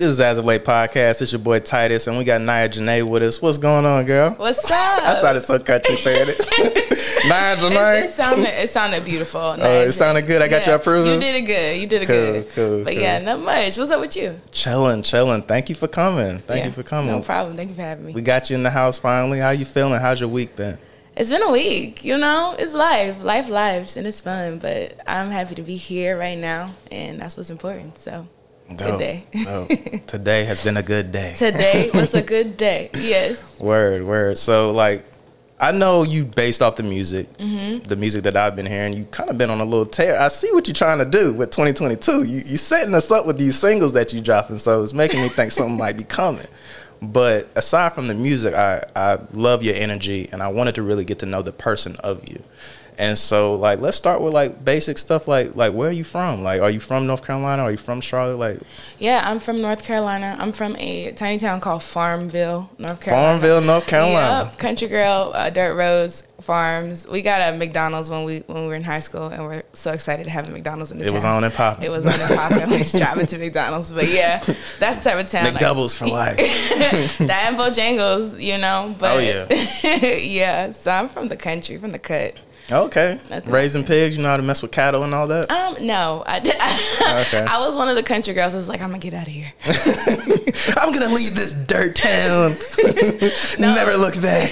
This is As of Late Podcast. It's your boy Titus, and we got Nia Zhane with us. What's going on, girl? What's up? I sounded so country saying it. Nia Zhane. It, it sounded it sounded beautiful. Oh, it sounded good. I got you approved. You did it good. You did it Cool, good. cool, But cool. yeah, not much. What's up with you? Chilling, chilling. Thank you for coming. Thank Yeah, you for coming. No problem. Thank you for having me. We got you in the house finally. How you feeling? How's your week been? It's been a week. You know, it's life. Life lives, and it's fun. But I'm happy to be here right now, and that's what's important. So Dope, day. dope. Today has been a good day. today was a good day. Yes. Word, word. So like, I know you based off the music, Mm-hmm. the music that I've been hearing. You kind of been on a little tear. I see what you're trying to do with 2022. You you setting us up with these singles that you dropping, so it's making me think something might be coming. But aside from the music, I I love your energy, and I wanted to really get to know the person of you. And so, like, let's start with like basic stuff. Like, like where are you from? Like, are you from North Carolina? Are you from Charlotte? Like, Yeah, I'm from North Carolina. I'm from a tiny town called Farmville, North Carolina. Farmville, North Carolina. Yep, country girl, uh, dirt roads, farms. We got a McDonald's when we when we were in high school, and we're so excited to have a McDonald's in the It town. was on and popping. It was on and popping. We was driving to McDonald's, but yeah, that's the type of town. like- McDoubles for life. that and Bojangles, you know. But Oh, yeah. yeah. So I'm from the country, from the cut. Okay. Nothing Raising pigs, you know how to mess with cattle and all that? Um, no, I did. Okay. I was one of the country girls. who was like, I'm gonna get out of here. I'm gonna leave this dirt town. Never look back.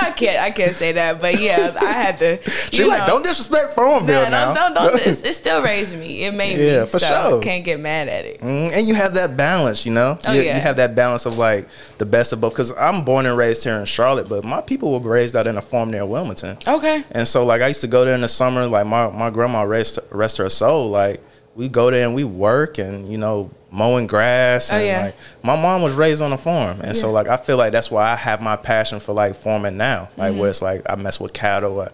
I can't. I can't say that, but yeah, I had to. She like, don't disrespect Farmville No, now. no, don't, don't. It's, it still raised me. It made Yeah, me. for so sure. I can't get mad at it. Mm, and you have that balance, you know. Oh, you, yeah. you have that balance of like the best of both. Because I'm born and raised here in Charlotte, but my people were raised out in a farm near Wilmington. Okay. And so, like, I used to go there in the summer. Like, my, my grandma rest rest her soul. Like, we go there and we work and you know mowing grass. Oh, yeah. like, my mom was raised on a farm, and so like I feel like that's why I have my passion for like farming now. Like, Mm-hmm. where it's like I mess with cattle, uh,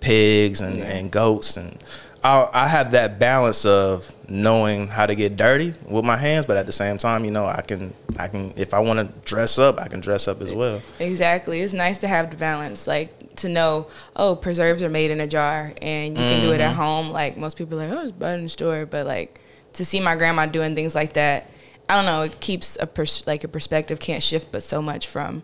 pigs, and, and goats, and I, I have that balance of knowing how to get dirty with my hands, but at the same time, you know, I can I can if I want to dress up, I can dress up as well. Exactly. It's nice to have the balance, like to know, oh, preserves are made in a jar, and you can do it Mm-hmm. at home. Like most people are like, oh, it's bought in the store, but like to see my grandma doing things like that, I don't know. It keeps a pers- like a perspective can't shift, but so much from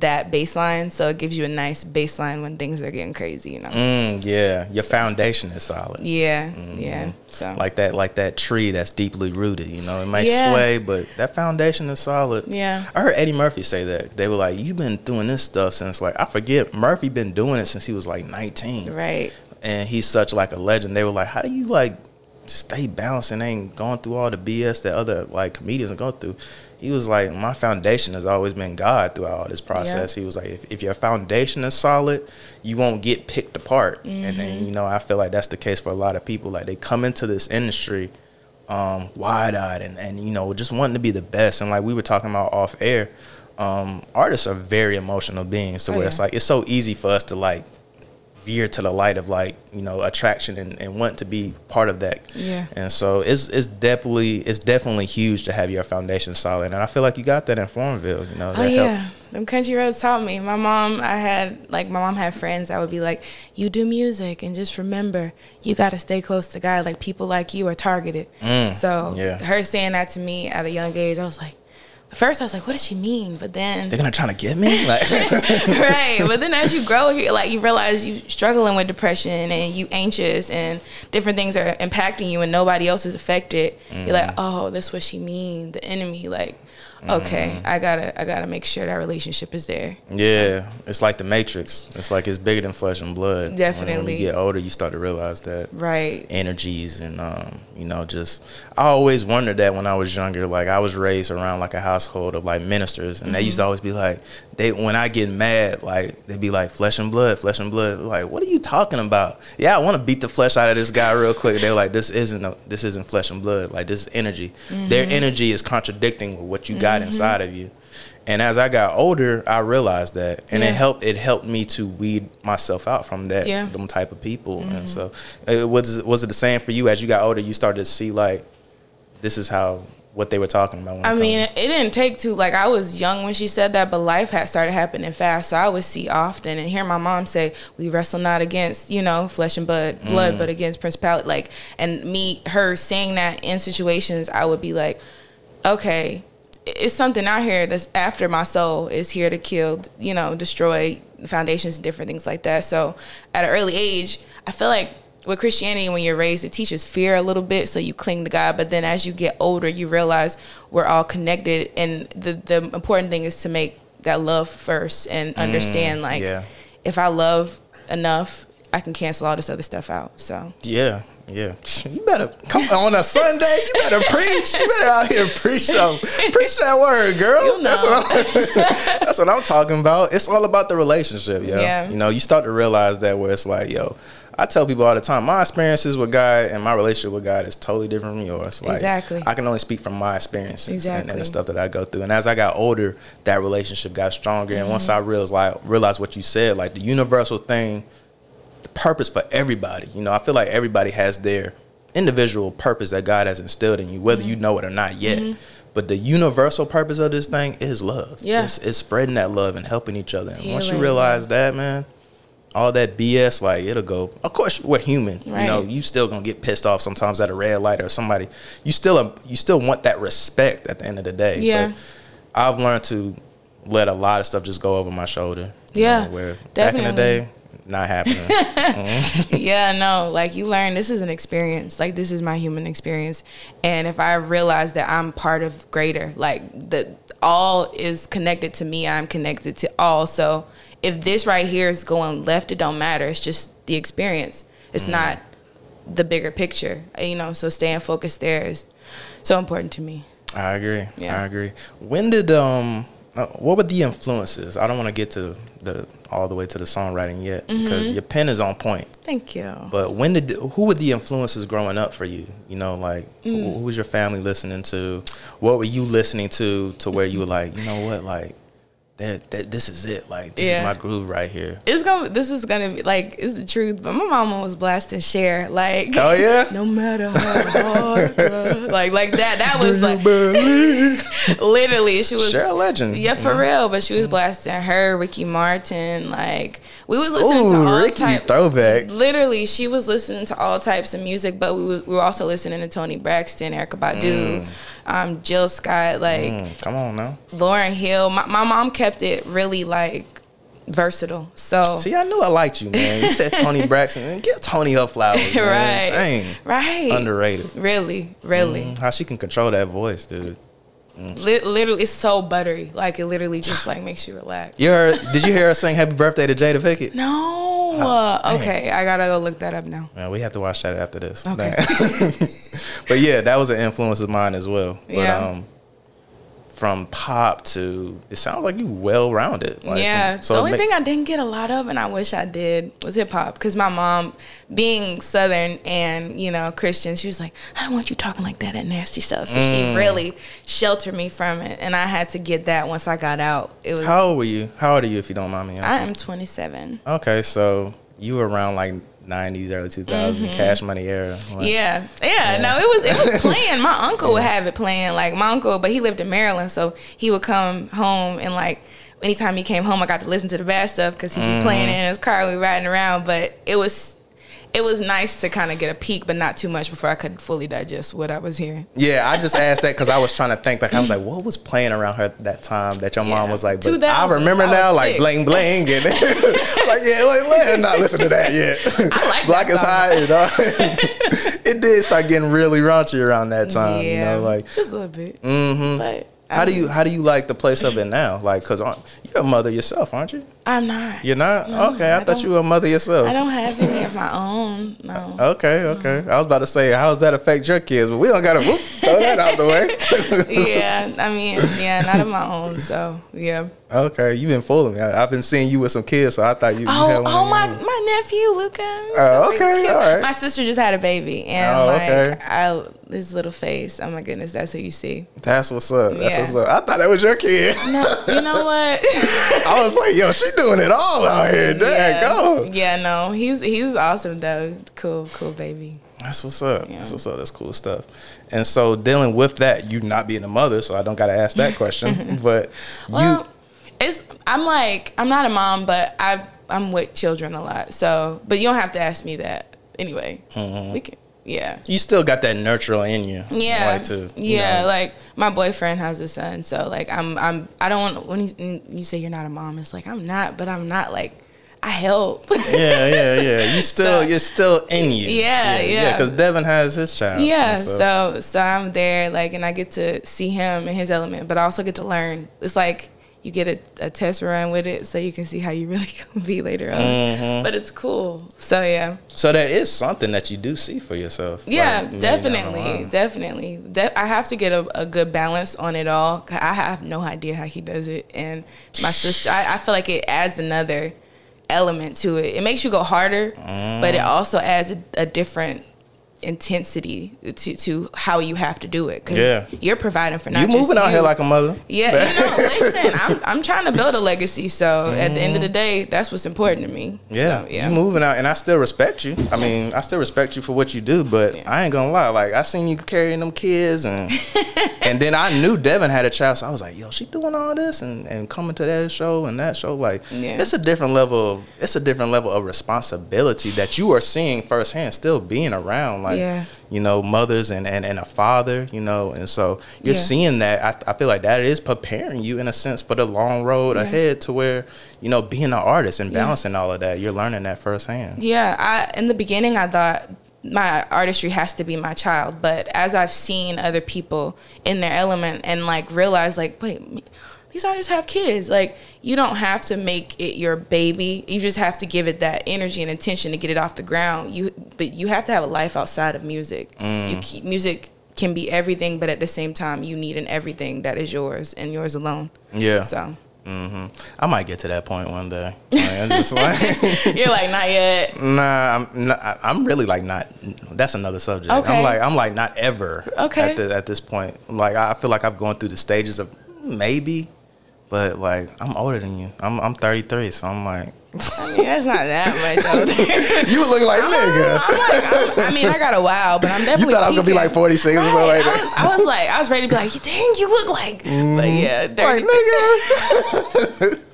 that baseline. So it gives you a nice baseline when things are getting crazy. You know. Mm, yeah, your foundation is solid. Yeah. Yeah. So Mm-hmm. like that like that tree that's deeply rooted you know it might Yeah. sway but that foundation is solid Yeah. i heard eddie murphy say that they were like you've been doing this stuff since like i forget murphy been doing it since he was like 19 right. and he's such like a legend they were like how do you like stay balanced and ain't going through all the bs that other like comedians are going through. He was like my foundation has always been god throughout all this process. He was like if, if your foundation is solid you won't get picked apart. And Mm-hmm. then you know i feel like that's the case for a lot of people. Like they come into this industry um, wide-eyed and, and you know just wanting to be the best. And like we were talking about off air um, artists are very emotional beings so Oh, where it's like it's so easy for us to like veer to the light of like you know attraction and, and want to be part of that Yeah. and so it's it's definitely it's definitely huge to have your foundation solid and i feel like you got that in farmville you know Oh yeah, helped. them country roads taught me. My mom, I had like my mom had friends that would be like, "You do music, and just remember, you got to stay close to God. Like people like you are targeted." Mm. so yeah. her saying that to me at a young age, I was like, first I was like, "What does she mean?" But then, they're gonna try to get me like right. But then as you grow here, like you realize you're struggling with depression and you anxious and different things are impacting you and nobody else is affected. You're like, Mm-hmm. oh, this what she mean, the enemy. Like, okay, I gotta, I gotta make sure that relationship is there. yeah it's like the matrix it's like it's bigger than flesh and blood When- when, Definitely. you get older you start to realize that Right. energies and um, you know just i always wondered that when i was younger like i was raised around like a household of like ministers and they used to Mm-hmm. always be like they when i get mad like they'd be like flesh and blood flesh and blood like what are you talking about yeah i want to beat the flesh out of this guy real quick they're like this isn't a, this isn't flesh and blood like this is energy Mm-hmm. their energy is contradicting with what you got inside of you and as I got older, I realized that, and Yeah. it helped. It helped me to weed myself out from that, Yeah. Mm-hmm. them type of people. And so, it was was it the same for you as you got older? You started to see like, this is how what they were talking about. I mean, it didn't take too. Like I was young when she said that, but life had started happening fast. So I would see often and hear my mom say, "We wrestle not against you know flesh and blood, blood, but against principality." Like, and me, her saying that in situations, I would be like, "Okay." It's something out here that's after my soul is here to kill, you know, destroy foundations and different things like that. So at an early age, I feel like with Christianity, when you're raised, it teaches fear a little bit, so you cling to God. But then as you get older, you realize we're all connected, and the the important thing is to make that love first and mm, understand like yeah. if I love enough, I can cancel all this other stuff out. So Yeah, yeah. You better come on a Sunday. You better preach. You better out here preach some, preach that word, girl. You That's what I'm. that's what I'm talking about. It's all about the relationship, yo. Yeah. You know, you start to realize that where it's like, yo, I tell people all the time, my experiences with God and my relationship with God is totally different from yours. Like, Exactly. I can only speak from my experiences and, and the stuff that I go through. And as I got older, that relationship got stronger. And once I Mm-hmm. realized, like, realized what you said, like the universal thing purpose for everybody. You know, I feel like everybody has their individual purpose that God has instilled in you, whether Mm-hmm. you know it or not yet. But the universal purpose of this thing is love. Yeah. It's, it's spreading that love and helping each other. And once you realize that, man, all that BS, like it'll go. Of course, we're human. You know, you still gonna get pissed off sometimes at a red light or somebody. You still you still want that respect at the end of the day. Yeah. But I've learned to let a lot of stuff just go over my shoulder. Yeah, know, where back in the day, not happening. yeah, no, like you learn this is an experience. Like this is my human experience. And if I realize that I'm part of greater, like the all is connected to me, I'm connected to all. So if this right here is going left, it don't matter. It's just the experience. It's not the bigger picture. You know, so staying focused there is so important to me. I agree. Yeah. I agree. When did um uh, what were the influences? I don't want to get to the all the way to the songwriting yet Mm-hmm. because your pen is on point. Thank you. But when did who were the influences growing up for you? You know, like who, Mm. who was your family listening to? What were you listening to to where you were like, you know what, like that, that this is it. Like this Yeah. is my groove right here. It's gonna. This is gonna be like. It's the truth. But my mama was blasting Cher. Like. Oh yeah. No matter how hard. Like like that. That was like literally. She was. Cheryl Legend. Yeah, for real. But she was mm-hmm. blasting her, Ricky Martin. Like we was listening to all Ricky type. throwback. Literally, she was listening to all types of music, but we, was, we were also listening to Toni Braxton, Erykah Badu, mm. Um, Jill Scott, like Mm, come on now. Lauryn Hill. My, my mom kept it really like versatile. So See, I knew I liked you, man. You said Toni Braxton. Give Toni her flowers. man. right, Dang. right, Underrated. Really, really. How she can control that voice, dude. Li- literally, it's so buttery. Like it literally just like makes you relax. You heard? Did you hear her sing "Happy Birthday" to Jada Pickett? No. uh, okay, I gotta go look that up now. Man, we have to watch that after this. Okay. but yeah, that was an influence of mine as well. But Yeah. um, from pop to it sounds like you well rounded. Like, yeah. so the only ma- thing I didn't get a lot of, and I wish I did, was hip hop. Because my mom, being Southern and you know Christian, she was like, "I don't want you talking like that, that nasty stuff." So Mm. she really sheltered me from it, and I had to get that once I got out. It was. How old were you? How old are you, if you don't mind me? Asking? I am 27. okay, so you were around like '90s, early 2000s, Cash Money era. Like, Mm-hmm. Yeah, yeah, No, it was it was playing. My uncle would have it playing. Like my uncle, but he lived in Maryland, so he would come home and like anytime he came home, I got to listen to the bad stuff because he'd be playing it in his car. We riding around, but it was it was nice to kind of get a peek, but not too much before I could fully digest what I was hearing. Yeah, I just asked that because I was trying to think back. I was like, what was playing around her that time that your mom was like, but I remember I now, like six. bling bling, and like, yeah, like, let not listen to that yet. I like Black is high. You know? it did start getting really raunchy around that time. You know, like, just a little bit. Mm-hmm. But how do you how do you like the place of it now? Like, cause aren't- you're a mother yourself, aren't you? I'm not. You're not. No, okay, I, I thought you were a mother yourself. I don't have any of my own. No. Okay, okay. I was about to say, how does that affect your kids? But we don't gotta throw that out the way. yeah, I mean, yeah, not of my own. So yeah. Okay, you've been fooling me. I, have been seeing you with some kids, so I thought you. you oh, had Oh, one oh my my nephew Luca. Oh, so okay, all right. My sister just had a baby, and Oh, like okay. I his little face. Oh my goodness, that's who you see. That's what's up. That's Yeah. what's up. I thought that was your kid. No, you know what? I was like, yo, she doing it all out here. Dang, yeah. go. yeah, no, he's he's awesome though. Cool, cool baby. That's what's up. Yeah. That's what's up. That's cool stuff. And so dealing with that, you not being a mother, so I don't gotta ask that question. but Well, it's I'm like I'm not a mom, but I I'm with children a lot. So, but you don't have to ask me that anyway. Mm-hmm. We can yeah. You still got that nurturer in you. Yeah, Like to, you yeah. know. Like my boyfriend has a son, so like I'm, I'm, I don't want when, he, when you say you're not a mom, it's like I'm not, but I'm not like I help. yeah, yeah, yeah. You still, So- you're still in you. Yeah, yeah. Because Devin has his child. yeah, and so so I'm there, like, and I get to see him in his element, but I also get to learn. It's like you get a, a test run with it, so you can see how you really can be later on. Mm-hmm. But it's cool. So yeah, So that is something that you do see for yourself. yeah, like, maybe down the definitely, definitely. De- I have to get a, a good balance on it all. 'cause I have no idea how he does it, and my sister. I, I feel like it adds another element to it. It makes you go harder, but it Mm. also adds a, a different intensity to, to how you have to do it because Yeah. you're providing for not You moving out you. here like a mother. yeah you know, listen I'm, I'm trying to build a legacy so at the end of the mm-hmm. day that's what's important to me Yeah, So, yeah you moving out, and I still respect you. I mean, I still respect you for what you do, but Yeah. I ain't gonna lie. Like I seen you carrying them kids, and and then I knew Devin had a child, so I was like, yo, she doing all this and and coming to that show and that show. Like, Yeah. it's a different level of it's a different level of responsibility that you are seeing firsthand, still being around. Like, Yeah. you know, mothers and and and a father, you know, and so you're Yeah. seeing that. I, I feel like that is preparing you in a sense for the long road Yeah. ahead to where you know being an artist and balancing all of that. You're learning that firsthand. Yeah, I in the beginning I thought my artistry has to be my child, but as I've seen other people in their element and like realize like wait, me- these artists have kids. Like you don't have to make it your baby. You just have to give it that energy and attention to get it off the ground. You but you have to have a life outside of music. You keep, music can be everything, but at the same time you need an everything that is yours and yours alone. Yeah. So hmm I might get to that point one day. Like, I'm just like, you're like not yet. nah, I'm not, I'm really like not. That's another subject. Okay. I'm like I'm like not ever. Okay. At, the, at this point, like I feel like I've gone through the stages of maybe, but like I'm older than you. I'm I'm 33, so I'm like. I mean, that's not that much older. you looking like nigga. I'm like, I'm, I mean, I got a while, but I'm definitely. You thought I was gonna be like 46 or something Right. like I that. was, I was like, I was ready to be like, dang, you look like. But mm-hmm. yeah, Like 30, nigga.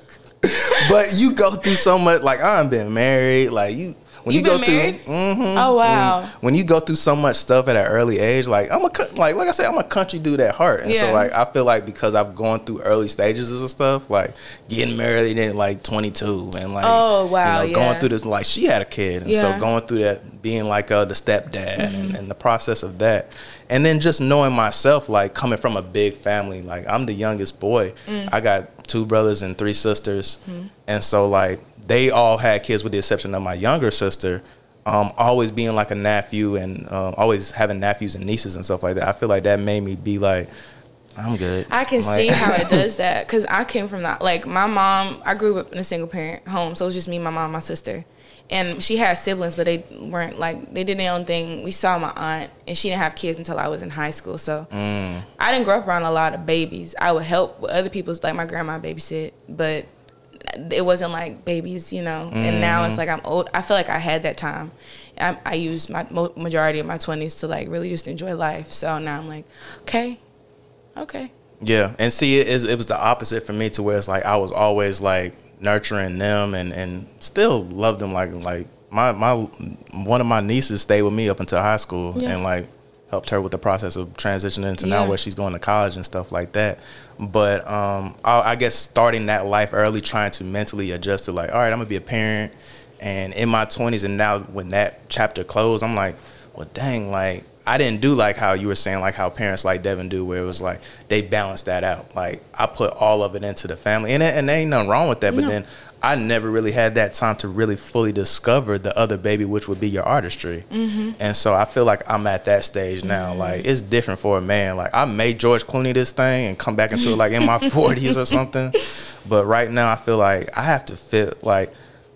but you go through so much. Like I've been married. Like you. When You've you go been through, married? Mhm. Oh wow. when you go through so much stuff at an early age, like I'm a like like I said, I'm a country dude at heart, and Yeah. so like I feel like because I've gone through early stages of stuff, like getting married at like 22, and like Oh, wow, you know, going through this like she had a kid, and Yeah. Mm-hmm. so going through that, being like uh, the stepdad, and, and the process of that, and then just knowing myself, like coming from a big family, like I'm the youngest boy, Mm. I got two brothers and three sisters, Mm-hmm. and so like they all had kids with the exception of my younger sister um, always being like a nephew and um, always having nephews and nieces and stuff like that. I feel like that made me be like, I'm good. I can Like- see how it does that because I came from that. Like my mom, I grew up in a single parent home, so it was just me, my mom, my sister, and she had siblings, but they weren't like they did their own thing. We saw my aunt, and she didn't have kids until I was in high school, so Mm. I didn't grow up around a lot of babies. I would help with other people's, like my grandma babysit, but it wasn't like babies, you know. And now Mm. it's like I'm old. I feel like I had that time. I, I used my mo- majority of my twenties to like really just enjoy life. So now I'm like, okay, okay. Yeah, and see, it, is- it was the opposite for me to where it's like I was always like nurturing them and and still love them like like my my one of my nieces stayed with me up until high school Yeah. and like helped her with the process of transitioning into now where she's going to college and stuff like that. But um, I, I guess starting that life early, trying to mentally adjust to like, all right, I'm gonna be a parent, and in my 20s, and now when that chapter closed, I'm like, well, dang, like I didn't do like how you were saying, like how parents like Devin do, where it was like they balance that out. Like I put all of it into the family, and and there ain't nothing wrong with that. But No. then I never really had that time to really fully discover the other baby, which would be your artistry. Mm-hmm. And so I feel like I'm at that stage now. Like it's different for a man. Like I made George Clooney this thing and come back into it like in my 40s or something. But right now I feel like I have to feel like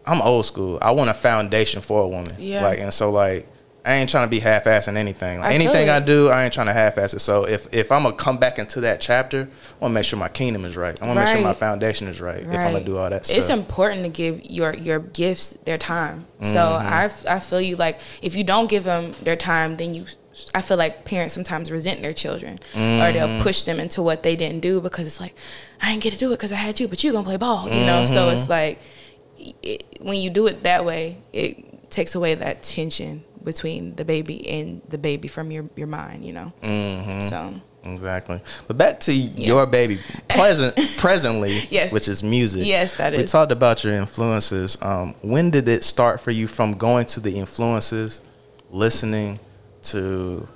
I'm old school. I want a foundation for a woman. Yeah. Like and so like I ain't trying to be half-assing anything. Like, I anything I do, I ain't trying to half-ass it. So if if I'm gonna come back into that chapter, I want to make sure my kingdom is right. I want to make sure my foundation is right, if I'm gonna do all that stuff. It's important to give your your gifts their time. So Mm-hmm. I I feel you like if you don't give them their time, then you. I feel like parents sometimes resent their children, or Mm-hmm. they'll push them into what they didn't do because it's like, I didn't get to do it because I had you, but you're gonna play ball, you know. So Mm-hmm. it's like, it, when you do it that way, it takes away that tension between the baby and the baby from your your mind. You know. Mm-hmm. So Exactly. But back to your baby present presently, Yes. which is music. Yes, that We talked about your influences. Um, when did it start for you from going to the influences, listening to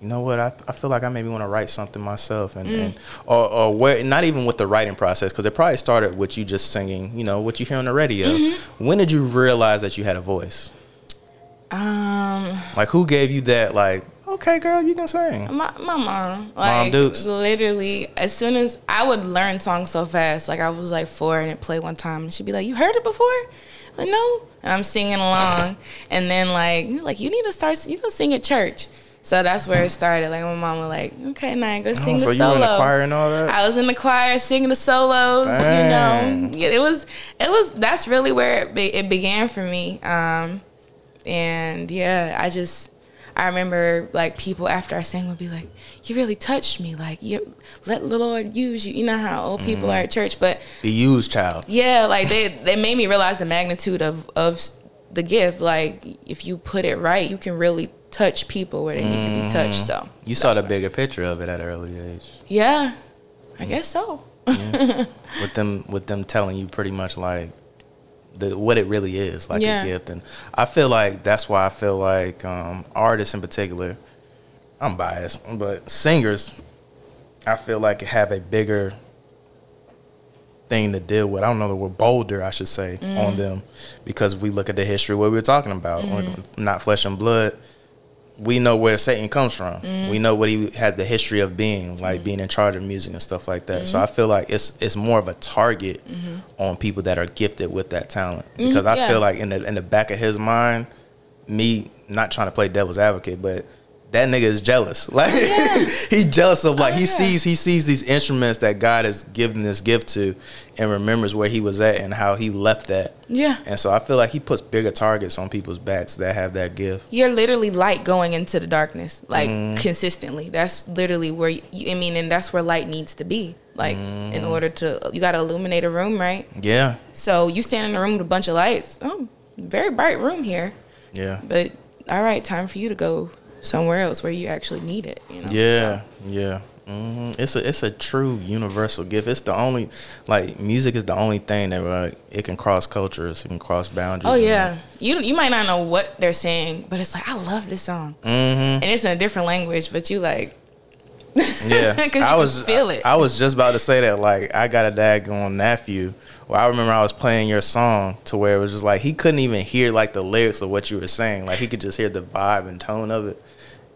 you know what, I, I feel like I maybe want to write something myself and, and or, or where not even with the writing process because it probably started with you just singing, you know, what you hear on the radio. When did you realize that you had a voice? Um. Like who gave you that like, okay girl, you can sing. My, my mom, like Dukes. literally, as soon as I would learn songs so fast, like I was like four and it played one time, and she'd be like, "You heard it before?" Like no, and I'm singing along, and then like like you need to start, you can sing at church. So that's where it started. Like my mom was like, "Okay, now go sing Oh, the so you solo." were in the choir and all that? I was in the choir singing the solos. Dang. You know, yeah, it was it was that's really where it, be, it began for me. Um, and yeah, I just I remember like people after I sang would be like, "You really touched me. Like you let the Lord use you." You know how old people Mm-hmm. are at church, but The used child. yeah, like they they made me realize the magnitude of of the gift. Like if you put it right, you can really touch people where they need to be touched. So Mm-hmm. You saw the why- bigger picture of it at an early age. yeah, I guess so. with them with them telling you pretty much like the what it really is like Yeah. a gift. And i feel like that's why i feel like um artists in particular i'm biased but singers i feel like have a bigger thing to deal with. I don't know the word bolder i should say on them because we look at the history what we were talking about. Not flesh and blood we know where Satan comes from. Mm-hmm. We know what he had the history of being, like mm-hmm. being in charge of music and stuff like that. So mm-hmm. I feel like it's it's more of a target on people that are gifted with that talent. Because I yeah. feel like in the in the back of his mind, me not trying to play devil's advocate, but that nigga is jealous. Like he's jealous of like Oh, he yeah. sees he sees these instruments that God has given this gift to and remembers where he was at and how he left that. Yeah. And so I feel like he puts bigger targets on people's backs that have that gift. You're literally light going into the darkness, like Mm-hmm. consistently. That's literally where you, I mean, and that's where light needs to be. Like Mm-hmm. in order to, you got to illuminate a room, right? Yeah. So you stand in a room with a bunch of lights. Oh, very bright room here, Yeah. but all right, time for you to go somewhere else where you actually need it. You know? Yeah, So, yeah. hmm It's a it's a true universal gift. It's the only like music is the only thing that like it can cross cultures, it can cross boundaries. oh yeah, you you might not know what they're saying, but it's like I love this song, Mm-hmm. and it's in a different language, but you like Yeah, I was feel it. I, I was just about to say that. Like I got a dad daggone nephew. Well, I remember I was playing your song to where it was just like he couldn't even hear like the lyrics of what you were saying. Like he could just hear the vibe and tone of it.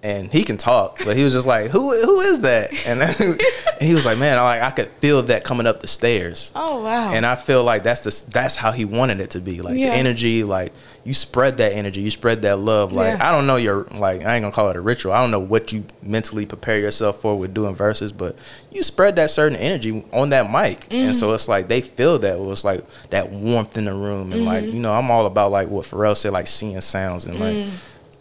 And he can talk, but he was just like, "Who? Who is that?" And, then, he was like, "Man, I, like I could feel that coming up the stairs." oh wow, And I feel like that's the that's how he wanted it to be. Like Yeah. the energy, like you spread that energy, you spread that love. Like Yeah. I don't know your like I ain't gonna call it a ritual. I don't know what you mentally prepare yourself for with doing verses, but you spread that certain energy on that mic, Mm-hmm. and so it's like they feel that. It was like that warmth in the room, and like Mm-hmm. you know I'm all about like what Pharrell said, like seeing sounds and like. Mm.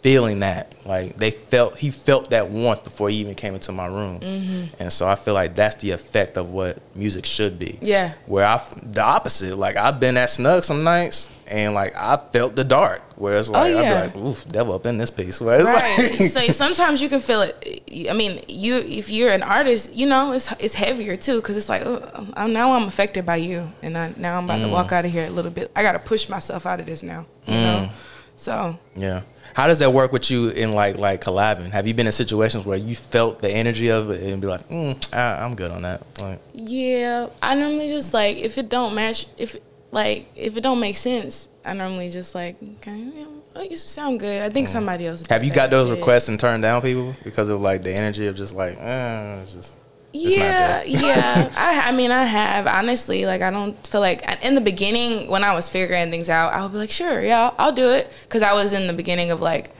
Feeling that, like they felt, he felt that warmth before he even came into my room, Mm-hmm. and so I feel like that's the effect of what music should be yeah. where I the opposite. Like I've been at Snug some nights and like I felt the dark. Where it's like Oh, yeah. I'd be like, oof, devil up in this piece. Where it's right. like so sometimes you can feel it. I mean, you if you're an artist, you know it's it's heavier too because it's like oh, I'm, now I'm affected by you, and I, now I'm about to Mm. walk out of here a little bit. I got to push myself out of this now. You know, so Yeah. How does that work with you in like like collabing? Have you been in situations where you felt the energy of it and be like, mm, I, I'm good on that? Like, yeah, I normally just like if it don't match, if like if it don't make sense, I normally just like okay, yeah, you sound good. I think somebody else. Mm. have you got those requests and turned down people because of like the energy of just like, eh, it's just It's yeah, yeah. I, I mean, I have honestly. Like, I don't feel like in the beginning when I was figuring things out, I would be like, sure, yeah, I'll, do it, because I was in the beginning of like,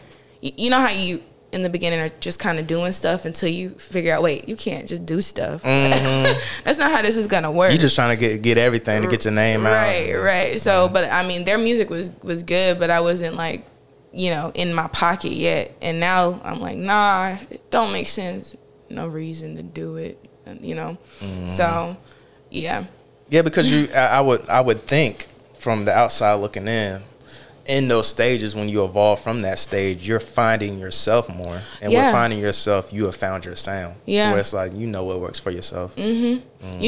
y- you know how you in the beginning are just kind of doing stuff until you figure out, wait, you can't just do stuff. Mm-hmm. That's not how this is gonna work. You're just trying to get get everything to get your name out. Right, right. So, mm-hmm. but I mean, their music was was good, but I wasn't like, you know, in my pocket yet. And now I'm like, nah, it don't make sense. No reason to do it. You know. Mm-hmm. So, yeah. Yeah, because you, I, would, I would think from the outside looking in, in those stages when you evolve from that stage, you're finding yourself more, and Yeah. with finding yourself, you have found your sound. Yeah. where it's like you know what works for yourself. You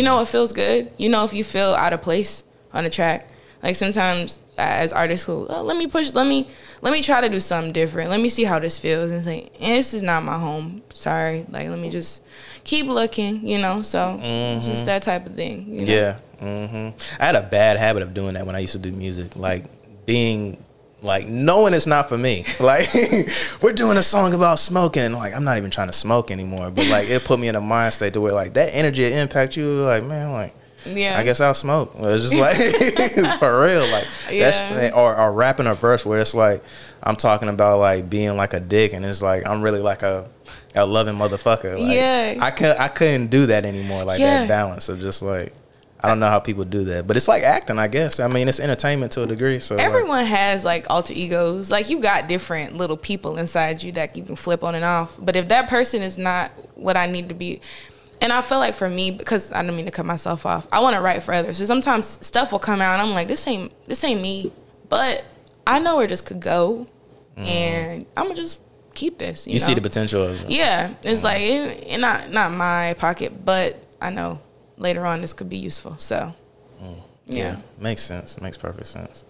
know what feels good. You know if you feel out of place on a track. Like sometimes as artists who oh, let me push, let me let me try to do something different. Let me see how this feels and say, this is not my home. Sorry. Like let me just keep looking. You know. So it's just that type of thing. You know? Yeah. hmm I had a bad habit of doing that when I used to do music, like being like knowing it's not for me. Like we're doing a song about smoking, and like I'm not even trying to smoke anymore. But like it put me in a mind state to where like that energy impact you. Like man, like Yeah. I guess I'll smoke. It's just like for real, like Yeah. that's or or rapping a verse where it's like I'm talking about like being like a dick, and it's like I'm really like a a loving motherfucker. Like, Yeah. I could I couldn't do that anymore. Like Yeah. that balance of just like I don't know how people do that, but it's like acting, I guess. I mean, it's entertainment to a degree. So like, Everyone has like alter egos. Like you got different little people inside you that you can flip on and off. But if that person is not what I need to be, and I feel like for me, because I don't mean to cut myself off, I want to write for others. So sometimes stuff will come out and I'm like, this ain't this ain't me. But I know where this could go, mm-hmm. and I'm gonna just keep this. You, you know? see the potential of it. Yeah, it's mm-hmm. like it, it not not my pocket, but I know later on this could be useful. So mm. yeah. Makes sense. Makes perfect sense.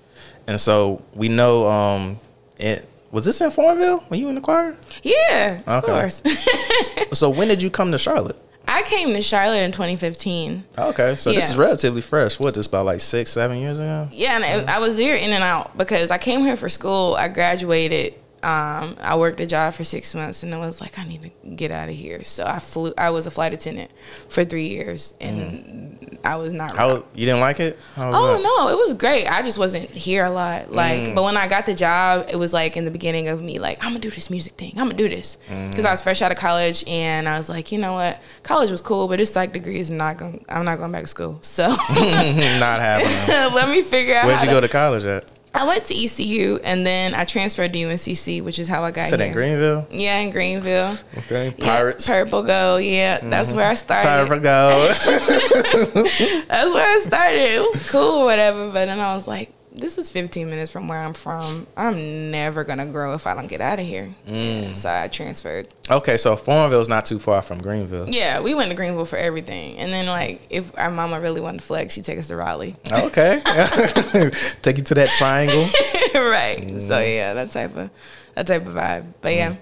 And so we know um it was this in Farmville when you in the choir? Yeah, of Okay. course. So when did you come to Charlotte? I came to Charlotte in 2015. Okay, so this is relatively fresh. What this about like six, seven years ago? Yeah, and I, I was here in and out because I came here for school. I graduated. Um, I worked a job for six months, and I was like, I need to get out of here. So I flew. I was a flight attendant for three years, and I was not. Mm. How you didn't like it? How Oh that? no, it was great. I just wasn't here a lot. Like, Mm. but when I got the job, it was like in the beginning of me, like, I'm gonna do this music thing. I'm gonna do this Mm. because I was fresh out of college, and I was like, you know what, college was cool, but this psych degree is not going. I'm not going back to school. So Not happening. let me figure out. Where'd you go to college at? I went to ECU, and then I transferred to UNCC, which is how I got Said here. in Greenville. Yeah, in Greenville. Okay. Yeah, Pirates. Purple Go. Yeah, that's where I mm-hmm. started. Pirate go. That's where I started. It was cool, whatever. But then I was like, this is 15 minutes from where I'm from. I'm never gonna grow if I don't get out of here. Mm. So I transferred. okay, so Farmville's not too far from Greenville. Yeah, we went to Greenville for everything. And then like, if our mama really wanted to flex, she'd take us to Raleigh. Okay. Take you to that triangle. right. Mm. So yeah, that type of that type of vibe. But yeah,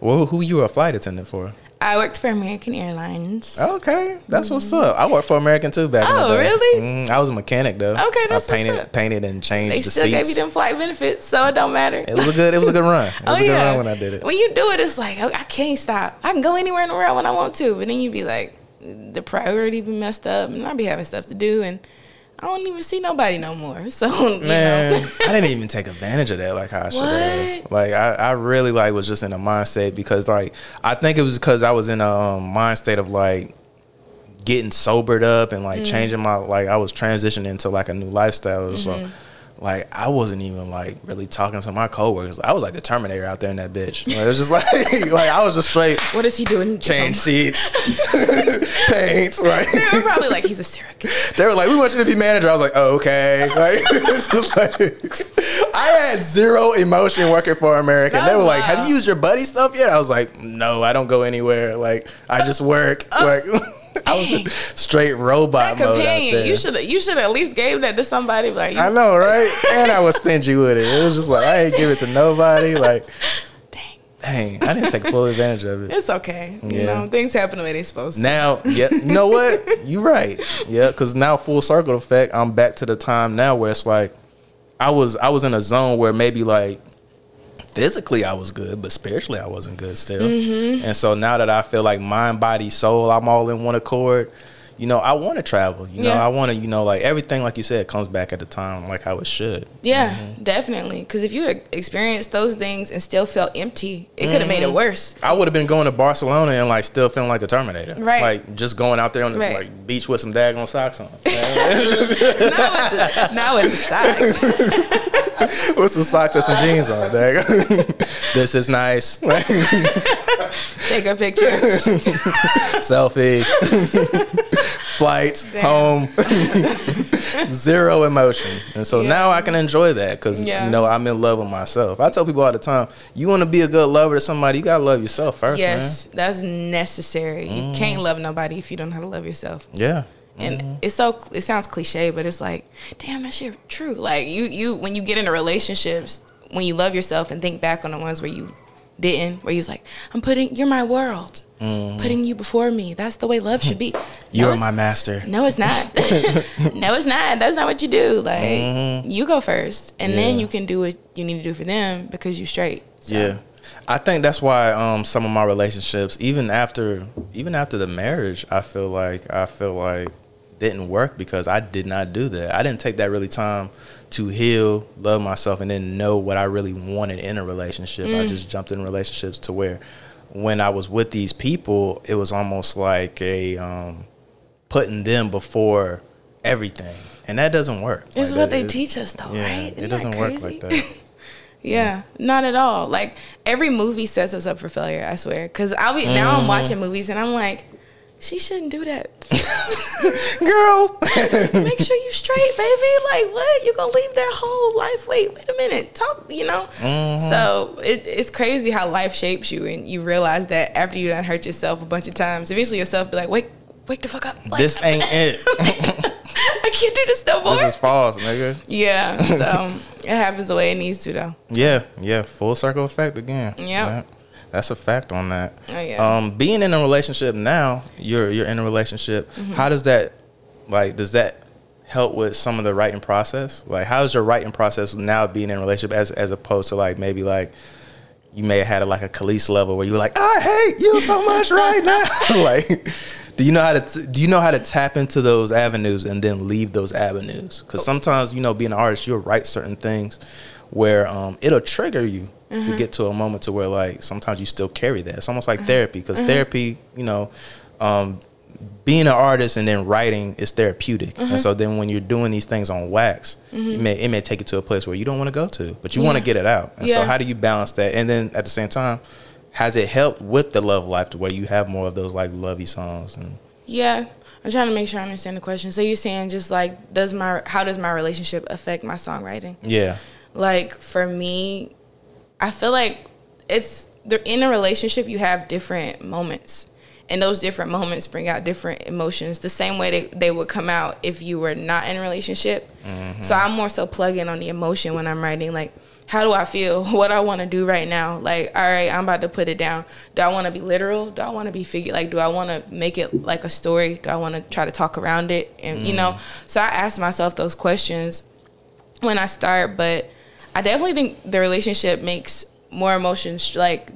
Well, who you were a flight attendant for? I worked for American Airlines. Okay, that's what's up. I worked for American too back in Oh, the day. really? Mhm, I was a mechanic though. Okay, that's I painted, what's up. painted and changed They the still gave you them flight benefits, so it don't matter. It was a good. It was a good run. It was oh a good yeah. run when I did it. When you do it, it's like oh, I can't stop. I can go anywhere in the world when I want to, but then you'd be like, the priority be messed up, and I'd be having stuff to do, and I don't even see nobody no more. So Man, I didn't even take advantage of that like how I should have. Like I, I really like was just in a mindset because like I think it was because I was in a um, mind state of like getting sobered up and like changing my like I was transitioning into like a new lifestyle. So Mm-hmm. Like I wasn't even like really talking to my coworkers. I was like the Terminator out there in that bitch. Like, it was just like like I was just straight what is he doing? change seats, paint, right? They were probably like he's a serial. They were like, "We want you to be manager." I was like, oh, "Okay." Like, it's just like I had zero emotion working for American. They were was like, "Have you used your buddy stuff yet?" I was like, "No, I don't go anywhere. Like, I just work." Uh, like, I was a straight robot That companion, you should you should at least gave that to somebody. Like, I know, right? And I was stingy with it. It was just like I ain't give it to nobody. Like, dang, dang, I didn't take full advantage of it. it's okay. You Yeah. know, things happen the way they're supposed to. Now, yeah, you know what? You're right. Yeah, because now full circle effect. I'm back to the time now where it's like I was I was in a zone where maybe like physically I was good, but spiritually I wasn't good still. Mm-hmm. And so now that I feel like mind, body, soul, I'm all in one accord. You know, I want to travel. You know, Yeah. I want to. You know, like everything, like you said, comes back at the time, like how it should. Yeah, Mm-hmm. definitely. Because if you experienced those things and still felt empty, it could have made Mm-hmm. it worse. I would have been going to Barcelona and like still feeling like the Terminator. Right. Like just going out there on the Right. like beach with some daggone socks on. now with the, now with the socks. with some socks and some jeans on. Dag. this is nice. Take a picture. Selfie. Flights, Damn. home, zero emotion. And so Yeah. now I can enjoy that because Yeah. you know I'm in love with myself. I tell people all the time, you want to be a good lover to somebody, you gotta love yourself first, yes, that's necessary. Mm-hmm. You can't love nobody if you don't know how to love yourself. Yeah. And Mm-hmm. it's so it sounds cliche, but it's like, damn, that shit true. Like you you when you get into relationships, when you love yourself and think back on the ones where you didn't, where he was like, I'm putting you're my world, putting you before me. That's the way love should be. No, Mm-hmm. You're my master. No, it's not. no, it's not. That's not what you do. Like you go first, and then Mm-hmm. You can do what you need to do for them because you straight. So, Yeah. I think that's why um, some of my relationships, even after even after the marriage, I feel like I feel like didn't work because I did not do that. I didn't take that really time to heal, love myself, and then know what I really wanted in a relationship. Mm. I just jumped in relationships to where when I was with these people, it was almost like a um, putting them before everything, and that doesn't work. This is Like, what that- they it- teach us, though, Yeah, right? it Isn't doesn't that work like that. Yeah, not at all. Like every movie sets us up for failure. I swear. Because I'll be now Mm-hmm. I'm watching movies and I'm like, she shouldn't do that. Girl. Make sure you straight, baby. Like what? You gonna leave that whole life? Wait, wait a minute. Talk. You know. Mm-hmm. So it, it's crazy how life shapes you, and you realize that after you done hurt yourself a bunch of times, eventually yourself be like, wake, wake the fuck up. Like, this ain't it. I can't do this no more. This is false, nigga. yeah. So it happens the way it needs to, though. Yeah, yeah. Full circle effect again. Yeah. That's a fact on that. Oh, yeah. Um, being in a relationship now, you're you're in a relationship. Mm-hmm. How does that, like, does that help with some of the writing process? Like, how's your writing process now being in a relationship as as opposed to like maybe like you may have had a, like a Khalees level where you were like, I hate you so much right now. like, do you know how to t- do you know how to tap into those avenues and then leave those avenues? Because sometimes you know, being an artist, you'll write certain things where um, it'll trigger you to mm-hmm. get to a moment to where like sometimes you still carry that. It's almost like mm-hmm. therapy because mm-hmm. therapy, you know. Um, being an artist and then writing is therapeutic, and so then when you're doing these things on wax, it may it may take you to a place where you don't want to go to, but you want to get it out. And so, how do you balance that? And then at the same time, has it helped with the love life to where you have more of those like lovey songs and Yeah. I'm trying to make sure I understand the question. So you're saying just like does my how does my relationship affect my songwriting? yeah, Like for me, I feel like it's they're in a relationship you have different moments. And those different moments bring out different emotions the same way they, they would come out if you were not in a relationship. Mm-hmm. So I'm more so plugging on the emotion when I'm writing like how do I feel? What I want to do right now? Like, all right, I'm about to put it down. Do I want to be literal? Do I want to be figure? Like, do I want to make it like a story? Do I want to try to talk around it? And you know, mm-hmm. so I ask myself those questions when I start. But I definitely think the relationship makes more emotions like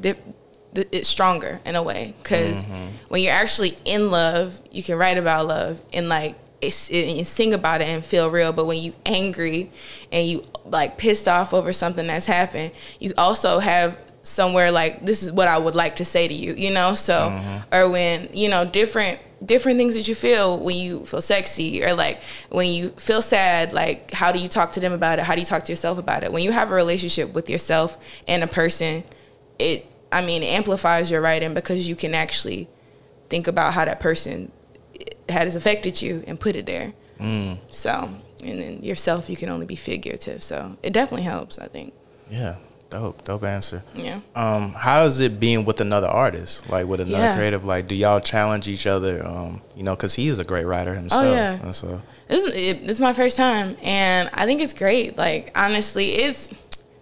it's stronger in a way because mm-hmm. when you're actually in love, you can write about love and like it's, and sing about it and feel real. But when you angry and you like pissed off over something that's happened, you also have somewhere like this is what I would like to say to you, you know. So mm-hmm. or when you know different different things that you feel when you feel sexy or like when you feel sad like how do you talk to them about it? How do you talk to yourself about it? When you have a relationship with yourself and a person it i mean it amplifies your writing because you can actually think about how that person has affected you and put it there. Mm. So and then yourself you can only be figurative. So it definitely helps i think. Yeah, dope, dope answer. yeah Um, how is it being with another artist, like with another Yeah. creative? Like, do y'all challenge each other? Um, you know, because he is a great writer himself. Oh, yeah. And so This is it, this is my first time, and I think it's great. Like honestly, it's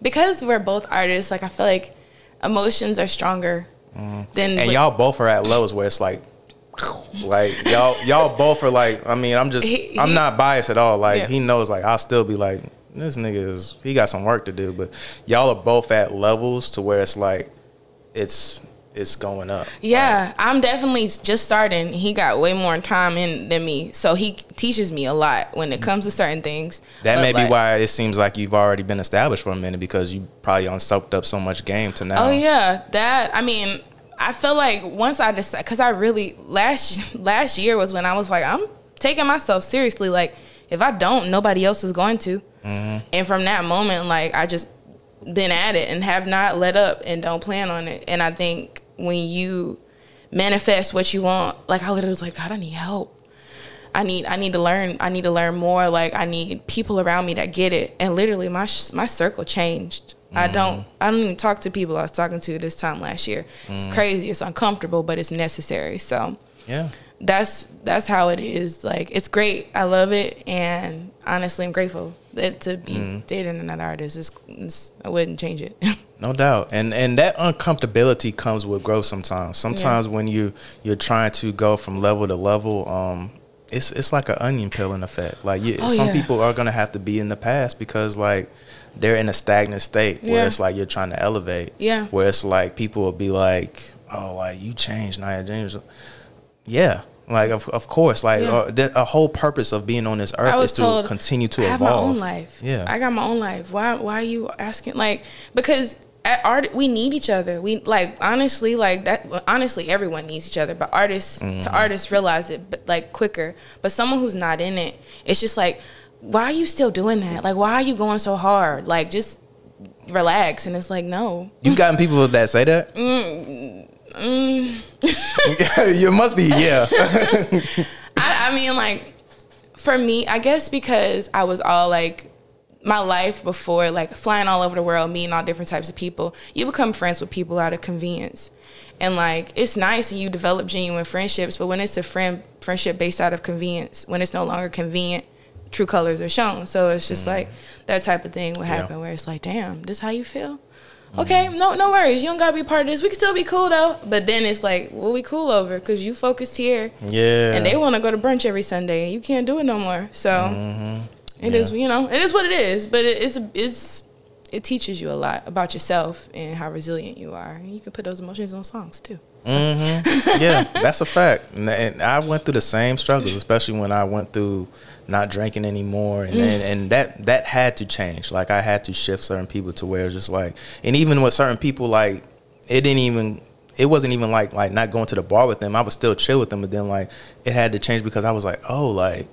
because we're both artists. Like I feel like emotions are stronger than Mm. and what- y'all both are at lows where it's like like y'all y'all both are like i mean i'm just He- i'm not biased at all like Yeah. he knows like i'll still be like this nigga is he got some work to do but y'all are both at levels to where it's like it's it's going up Yeah, I'm definitely just starting. He got way more time in than me, so he teaches me a lot when it comes to certain things. that But, may be why it seems like you've already been established for a minute because you probably on soaked up so much game to now Oh yeah, that I mean, I feel like once I decided, because I really last last year was when I was like, I'm taking myself seriously. Like, if I don't, nobody else is going to. Mm-hmm. And from that moment, like I just been at it and have not let up and don't plan on it. And I think when you manifest what you want, like I literally was like, God, I need help. I need I need to learn I need to learn more. Like I need people around me that get it. And literally my sh- my circle changed. I mm-hmm. don't I don't even talk to people I was talking to this time last year. It's mm. crazy. It's uncomfortable but it's necessary. So Yeah. that's that's how it is. Like it's great. I love it. And honestly I'm grateful that to be dating another artist is, is I wouldn't change it No doubt, and and that uncomfortability comes with growth. Sometimes, sometimes when you you're trying to go from level to level, um, it's it's like an onion peeling effect. Like you, Oh, some yeah. people are gonna have to be in the past because like they're in a stagnant state where it's like you're trying to elevate. Yeah. Where it's like people will be like, oh, like you changed, Nia Zhane. Yeah. Like of, of course, like Yeah. uh, the, a whole purpose of being on this earth I is to told continue to I have evolve. my own life. Yeah, I got my own life. Why why are you asking like because at art we need each other. We like honestly like that well, honestly everyone needs each other, but artists Mm-hmm. to artists realize it but like quicker. But someone who's not in it, it's just like why are you still doing that? Like why are you going so hard? Like just relax and it's like no. You've gotten people that say that. you must be, yeah. I, I mean, like, for me, I guess because I was all like, my life before, like flying all over the world, meeting all different types of people, you become friends with people out of convenience. And like, it's nice and you develop genuine friendships, but when it's a friend friendship based out of convenience, when it's no longer convenient, true colors are shown. So it's just mm. like that type of thing would Yeah. happen where it's like, damn, this how you feel? Okay, no, no worries. You don't gotta be part of this. We can still be cool though. But then it's like, what we cool over? Because you focused here, yeah. and they want to go to brunch every Sunday, and you can't do it no more. So it is, Yeah. you know, it is what it is. But it, it's it's it teaches you a lot about yourself and how resilient you are. And you can put those emotions on songs too. Mm-hmm. yeah, that's a fact. And, and I went through the same struggles, especially when I went through not drinking anymore, and, and and that that had to change. Like I had to shift certain people to where just like, and even with certain people, like it didn't even. It wasn't even like like not going to the bar with them. I was still chill with them, but then like it had to change because I was like, oh, like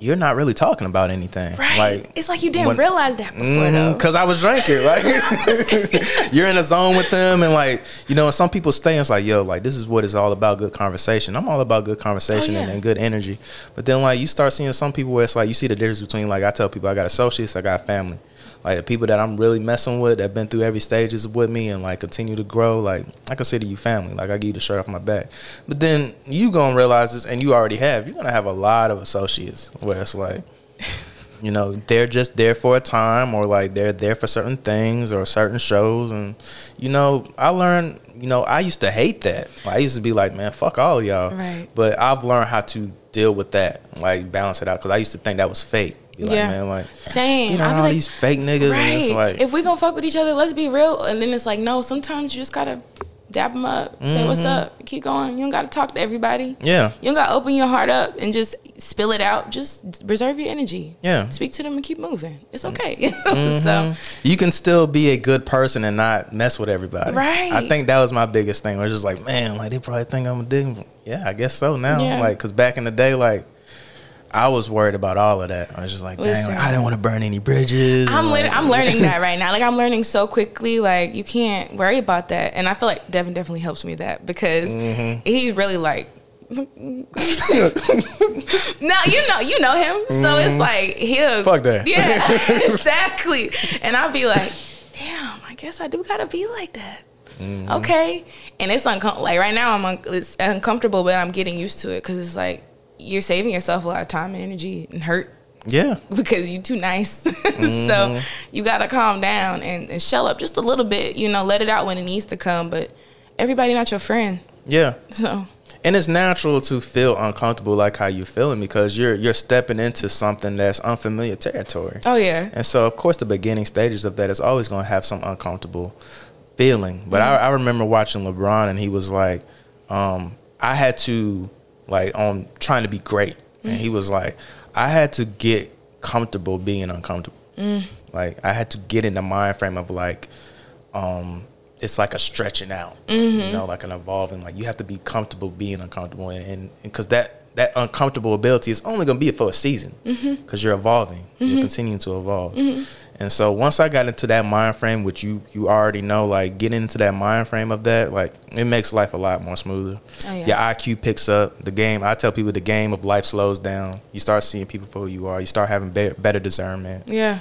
you're not really talking about anything. Right. Like it's like you didn't when- realize that before mm-hmm, though. because I was drinking, right? You're in a zone with them, and like you know, some people stay and it's like, yo, like this is what it's all about. Good conversation. I'm all about good conversation Oh, and, and good energy. But then like you start seeing some people where it's like you see the difference between like I tell people I got associates, I got family. Like the people that I'm really messing with, that been through every stages with me and like continue to grow. Like I consider you family. Like I give you the shirt off my back. But then you gonna realize this, and you already have. You're gonna have a lot of associates where it's like you know they're just there for a time or like they're there for certain things or certain shows and you know i learned you know i used to hate that i used to be like man fuck all of y'all Right. but i've learned how to deal with that like balance it out because i used to think that was fake be like Yeah. man like Same. you know all like, these fake niggas and it's Right. like if we gonna fuck with each other, let's be real. And then it's like, no. Sometimes you just gotta dap them up, say what's up, keep going. You don't gotta talk to everybody. yeah You don't gotta open your heart up and just spill it out. Just reserve your energy. Yeah. Speak to them and keep moving. It's okay. Mm-hmm. so you can still be a good person and not mess with everybody. Right. I think that was my biggest thing. I Was just like, man, like they probably think I'm a dick. Yeah, I guess so now. Yeah. Like, cause back in the day, like I was worried about all of that. I was just like, dang, like, I didn't want to burn any bridges. I'm like- I'm learning that right now. Like I'm learning so quickly. Like you can't worry about that. And I feel like Devin definitely helps me that because Mm-hmm. he's really like. no, you know, you know him, so it's like he'll Mm-hmm. Fuck that. Yeah, exactly. And I'll be like, damn, I guess I do gotta be like that. Mm-hmm. Okay, and it's uncomfortable. Like right now, I'm un- it's uncomfortable, but I'm getting used to it because it's like you're saving yourself a lot of time and energy and hurt Yeah. because you're too nice. Mm-hmm. so you gotta calm down and, and shell up just a little bit. You know, let it out when it needs to come. But everybody not your friend. Yeah. So And it's natural to feel uncomfortable like how you're feeling because you're you're stepping into something that's unfamiliar territory. oh yeah, And so, of course, the beginning stages of that is always going to have some uncomfortable feeling. But I, I remember watching LeBron, and he was like, um, I had to, like, on trying to be great. And he mm. was like, I had to get comfortable being uncomfortable. Mm. Like, I had to get in the mind frame of, like, um, it's like a stretching out, you mm-hmm. know, like an evolving. Like, you have to be comfortable being uncomfortable. And because that, that uncomfortable ability is only going to be for a season because Mm-hmm. you're evolving. You're mm-hmm. continuing to evolve. Mm-hmm. And so once I got into that mind frame, which you you already know, like getting into that mind frame of that, like it makes life a lot more smoother. Oh, yeah. Your IQ picks up. The game. I tell people the game of life slows down. You start seeing people for who you are. You start having be- better discernment. Yeah.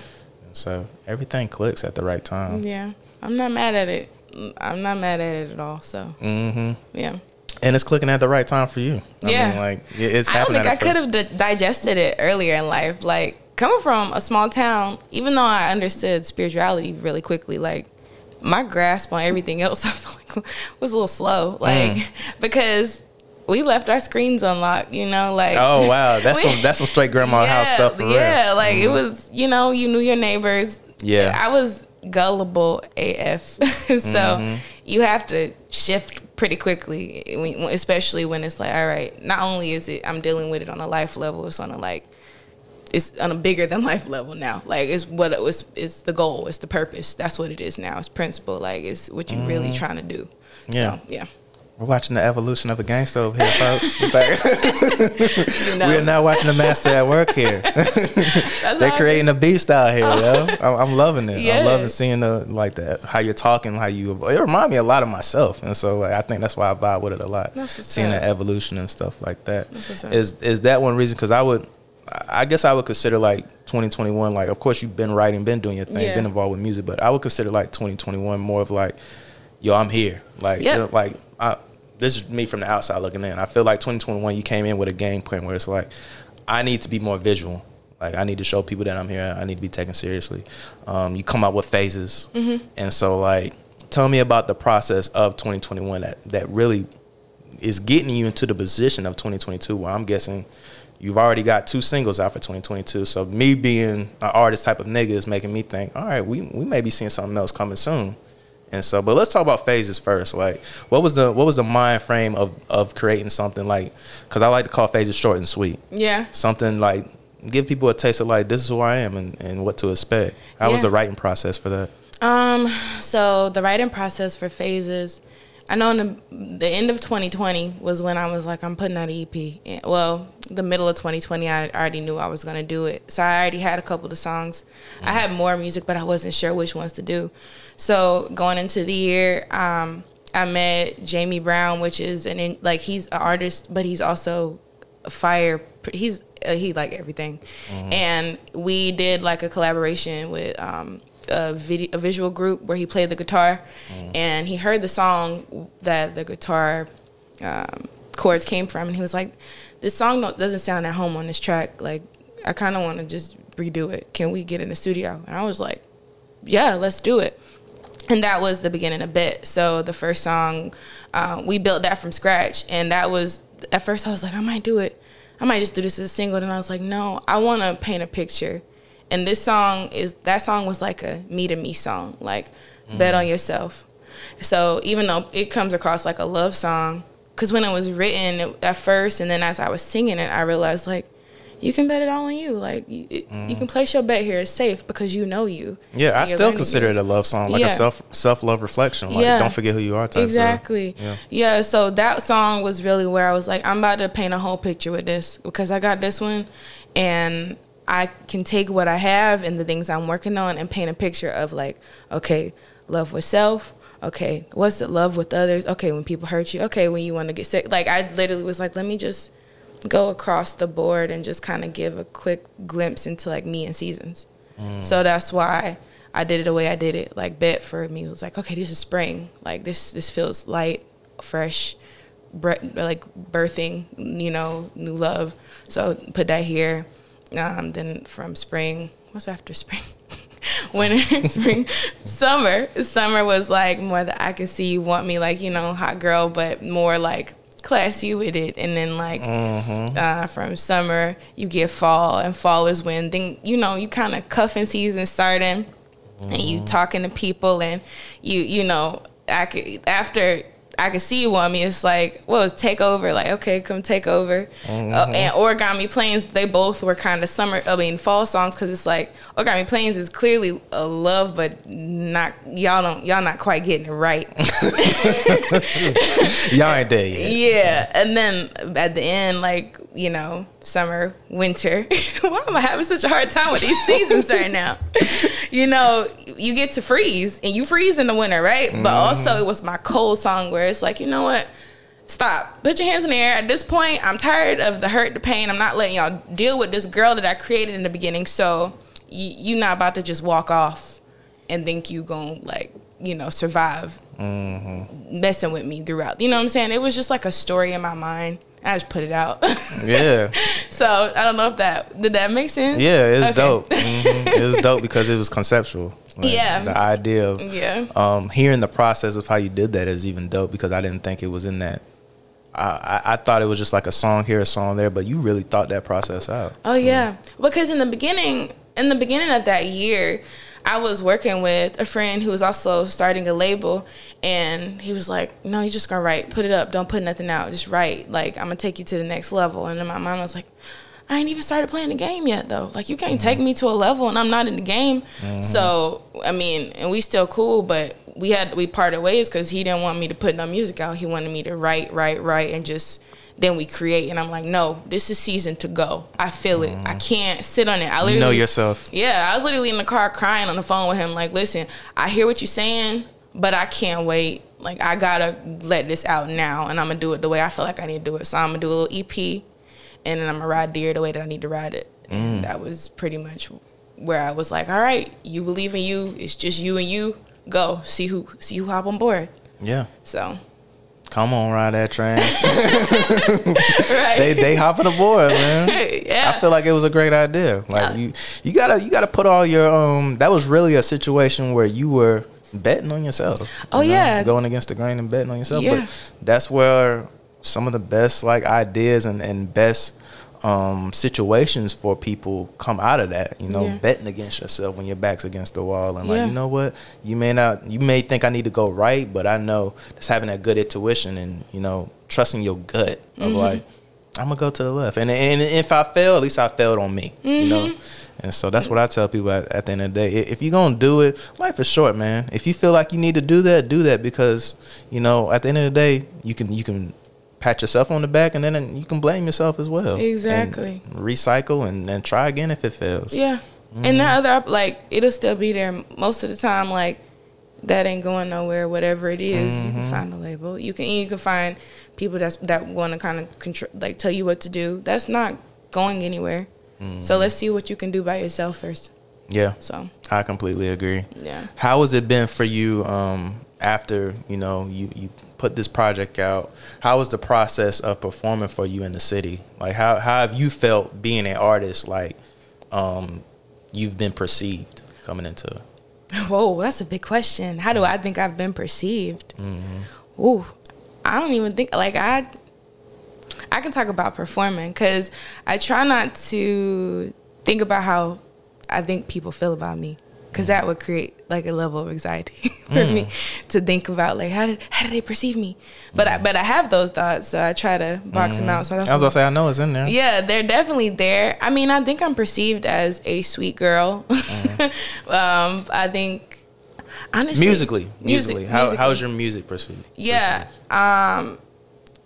So everything clicks at the right time. Yeah. I'm not mad at it. I'm not mad at it at all. So Mm-hmm. yeah. And it's clicking at the right time for you. I Yeah. mean, like it- it's I don't think I could have di- digested it earlier in life. Like coming from a small town, even though I understood spirituality really quickly, like my grasp on everything else, I felt like was a little slow. Like Mm. because we left our screens unlocked. You know, like Oh wow, that's we- some that's some straight grandma house stuff for real. Mm-hmm. yeah, like it was, you know, you knew your neighbors. Yeah. I was gullible AF. so Mm-hmm. you have to shift pretty quickly, especially when it's like, all right, not only is it I'm dealing with it on a life level, it's on a like it's on a bigger than life level now. Like it's what it was it's the goal, it's the purpose. That's what it is now. It's principle. Like it's what you're really trying to do. Mm-hmm. Yeah. So yeah. We're watching the evolution of a gangster over here, folks. In You know, We're now watching the master at work here. They're creating a beast out here, yo. I'm, I'm loving it. Yeah. I'm loving seeing the like that how you're talking, how you. It remind me a lot of myself, and so like I think that's why I vibe with it a lot. That's seeing that evolution and stuff like that. That's. Is is that one reason? Because I would, I guess I would consider like 2021. Like, of course, you've been writing, been doing your thing, Yeah. been involved with music, but I would consider like 2021 more of like, yo, I'm here. Like, Yeah. you know, like I, this is me from the outside looking in. I feel like 2021, you came in with a game plan where it's like, I need to be more visual. Like I need to show people that I'm here. I need to be taken seriously. Um, you come out with phases, and so like, tell me about the process of 2021 that that really is getting you into the position of 2022. Where I'm guessing you've already got two singles out for 2022. So me being an artist type of nigga is making me think, all right, we we may be seeing something else coming soon. And so, but let's talk about phases first. Like, what was the what was the mind frame of of creating something like? Because I like to call phases short and sweet. Yeah. Something like give people a taste of like this is who I am and, and what to expect. How was the writing process for that? Um, so the writing process for phases, I know in the, the end of 2020 was when I was like, I'm putting out an EP. And- Well, the middle of 2020, I already knew I was gonna do it. So I already had a couple of the songs. I had more music, but I wasn't sure which ones to do. So going into the year, um, I met Jamie Brown, which is an in, like he's an artist, but he's also a fire. He's uh, he like everything, and we did like a collaboration with um, a video, a visual group where he played the guitar, and he heard the song that the guitar um, chords came from, and he was like, "This song don't, doesn't sound at home on this track. Like, I kind of want to just redo it. Can we get in the studio?" And I was like, "Yeah, let's do it." and that was the beginning of bit so the first song um, we built that from scratch and that was at first i was like i might do it i might just do this as a single and i was like no i want to paint a picture and this song is that song was like a me to me song like bet on mm. yourself so even though it comes across like a love song because when it was written at first and then as i was singing it i realized like you can bet it all on you like you, it, you can mm. place your bet here it's safe because you know you Yeah, I still consider it. a love song, like Yeah. a self self love reflection. Like, Yeah. don't forget who you are. Type Exactly. Yeah. Yeah. So that song was really where I was like, I'm about to paint a whole picture with this because I got this one, and I can take what I have and the things I'm working on and paint a picture of like, okay, love with self. Okay, what's it? Love with others. Okay, when people hurt you. Okay, when you want to get sick. Like I literally was like, let me just go across the board and just kind of give a quick glimpse into like me and seasons. Mm. So that's why I did it the way I did it. Like bet for me was like, okay, this is spring. Like this this feels light, fresh, bre- like birthing, you know, new love. So put that here. Um, then from spring, what's after spring? Winter, spring, summer. Summer was like more that I could see you want me like you know hot girl, but more like classy with it. And then like uh, from summer you get fall, and fall is when then you know you kind of cuffing season starting, and you talking to people, and you you know I could after. I could see you want me. It's like, well, it's take over. Like, okay, come take over. Uh, and Origami Planes, they both were kind of summer, I mean, fall songs because it's like Origami Planes is clearly a love, but not y'all don't y'all not quite getting it right. Y'all ain't there yet. Yeah, and then at the end, like you know, summer, winter. Why am I having such a hard time with these seasons right now? You know, you get to freeze and you freeze in the winter, right? But mm-hmm. also, it was my cold song where it's like, you know what? Stop. Put your hands in the air. At this point, I'm tired of the hurt, the pain. I'm not letting y'all deal with this girl that I created in the beginning. So you you not about to just walk off and think you gonna like you know survive mm-hmm. messing with me throughout. You know what I'm saying? It was just like a story in my mind. I just put it out. Yeah. so I don't know if that did that make sense. Yeah, it's Okay. dope. hmm It was dope because it was conceptual. Like, Yeah. The idea of Yeah. um, hearing the process of how you did that is even dope because I didn't think it was in that. I, I, I thought it was just like a song here, a song there, but you really thought that process out. Oh yeah, because in the beginning, in the beginning of that year, I was working with a friend who was also starting a label, and he was like, "No, you're just gonna write. Put it up. Don't put nothing out. Just write. Like I'm gonna take you to the next level." And in my I was like. I ain't even started playing the game yet, though. Like you can't mm-hmm. take me to a level, and I'm not in the game. Mm-hmm. So I mean, and we still cool, but we had we parted ways because he didn't want me to put no music out. He wanted me to write, write, write, and just then we create. And I'm like, no, this is season to go. I feel it. I mm. can't sit on it. I literally You know yourself. yeah, I was literally in the car crying on the phone with him. Like, listen, I hear what you're saying, but I can't wait. Like, I gotta let this out now, and I'm gonna do it the way I feel like I need to do it. So I'm gonna do a little EP, and then I'm gonna ride Deer the way that I need to ride it. And mm. that was pretty much where I was like, all right, you believe in you. It's just you and you. Go see who see who hop on board. Yeah. So Come on, ride that train. right, they they hopping aboard, man. yeah. I feel like it was a great idea. Like Yeah. you, you gotta you gotta put all your um. That was really a situation where you were betting on yourself. you Oh, yeah. going against the grain and betting on yourself. Yeah. But that's where some of the best like ideas and and best um situations for people come out of that. You know, Yeah. betting against yourself when your back's against the wall and like you know what you may not you may think I need to go right, but I know just having that good intuition and you know trusting your gut of Mm-hmm. like. I'm gonna go to the left, and and if I fail, at least I failed on me, you know. Mm-hmm. And so that's what I tell people at, at the end of the day. If you're gonna do it, life is short, man. If you feel like you need to do that, do that because you know at the end of the day, you can you can pat yourself on the back, and then you can blame yourself as well. And Exactly. recycle and and try again if it fails. Yeah. And mm-hmm. that other like it'll still be there most of the time. Like that ain't going nowhere. Whatever it is, you can mm-hmm. find the label. You can you can find people that's that want to kind of control, like tell you what to do. That's not going anywhere. So mm-hmm. let's see what you can do by yourself first. yeah, So I completely agree. yeah. How has it been for you um, after you know you, you put this project out? How was the process of performing for you in the city? Like how how have you felt being an artist? Like um, you've been perceived coming into it? Whoa, that's a big question. How do I think I've been perceived? Ooh, I don't even think like I. I can talk about performing because I try not to think about how I think people feel about me because that would create like a level of anxiety for me to think about like how did how do they perceive me? But I but I have those thoughts, so I try to box them out. So that's I was gonna say I know it's in there. yeah, they're definitely there. I mean, I think I'm perceived as a sweet girl. um, I think honestly, Musically, music- musically, how musically. how's your music perceived? Yeah, um,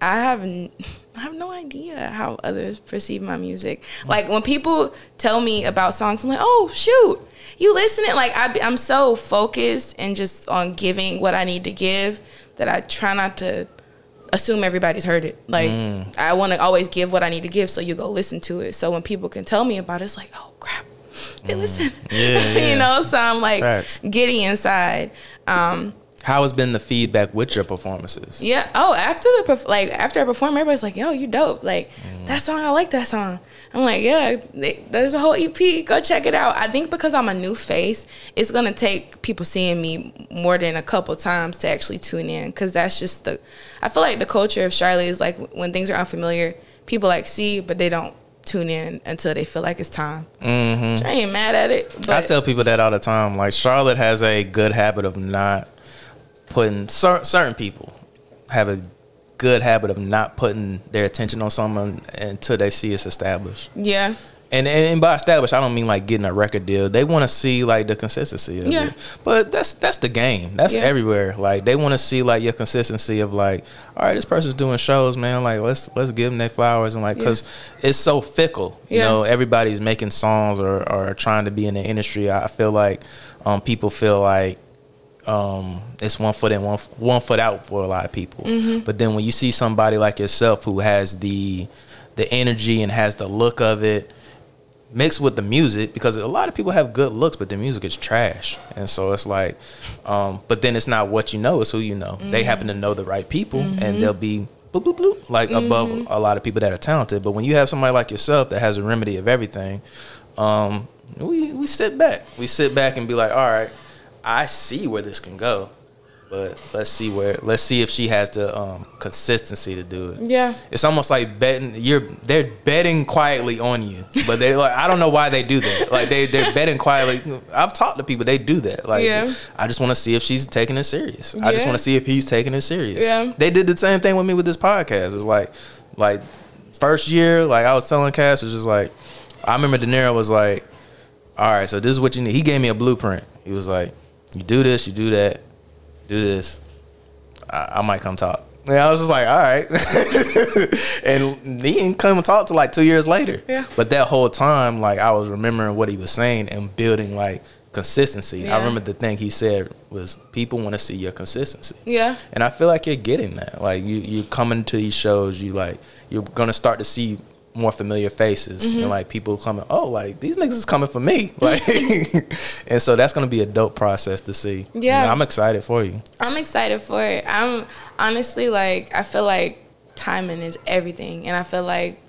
I have n- I have no idea how others perceive my music. Like when people tell me about songs, I'm like, oh shoot, you listening? Like I, I'm so focused and just on giving what I need to give that I try not to assume everybody's heard it. Like I want to always give what I need to give, so you go listen to it. So when people can tell me about it, it's like, oh crap, they listen. Yeah, yeah. you know. So I'm like Facts. giddy inside. Um, How has been the feedback with your performances? yeah. Oh, after the like after I perform, everybody's like, "Yo, you dope!" Like Mm. that song, I like that song. I'm like, yeah, they, there's a whole EP. Go check it out. I think because I'm a new face, it's gonna take people seeing me more than a couple times to actually tune in. Because that's just the. I feel like the culture of Charlotte is like when things are unfamiliar, people like see, but they don't tune in until they feel like it's time. hmm Which I ain't mad at it. But I tell people that all the time. Like Charlotte has a good habit of not putting cer- certain people have a good habit of not putting their attention on someone until they see it's established. yeah, And, and by established, I don't mean like getting a record deal. They want to see like the consistency of Yeah. it. But that's that's the game. That's Yeah. everywhere. Like they want to see like your consistency of like, all right, this person's doing shows, man. Like let's let's give them their flowers and like Yeah. because it's so fickle. You know, everybody's making songs or or trying to be in the industry. I I feel like um, people feel like um, it's one foot in one one foot out for a lot of people. Mm-hmm. But then when you see somebody like yourself who has the the energy and has the look of it mixed with the music because a lot of people have good looks but the music is trash. And so it's like um, but then it's not what you know it's who you know. They happen to know the right people and they'll be bloop, bloop, bloop, like above a lot of people that are talented. But when you have somebody like yourself that has a remedy of everything um, we we sit back. We sit back and be like all right i see where this can go but let's see where let's see if she has the um, consistency to do it Yeah. it's almost like betting. You're they're betting quietly on you, but they're like I don't know why they do that. Like they they're betting quietly. I've talked to people. They do that. Like Yeah. I just want to see if she's taking it serious. I just want to see if he's taking it serious. Yeah. They did the same thing with me with this podcast. It's like like first year, like I was telling Cass, it was just like I remember De Niro was like, all right, so this is what you need. He gave me a blueprint. He was like, you do this, you do that, do this. I, I might come talk. And I was just like, all right. and he didn't come and talk till like two years later. Yeah. But that whole time, like I was remembering what he was saying and building like consistency. Yeah. I remember the thing he said was people want to see your consistency. Yeah. And I feel like you're getting that. Like you you coming to these shows, you like you're gonna start to see more familiar faces Mm-hmm. and like people coming. Oh, like these niggas is coming for me. Like, and so that's gonna be a dope process to see. You Yeah. know, I'm excited for you. I'm excited for it. I'm honestly like I feel like timing is everything, and I feel like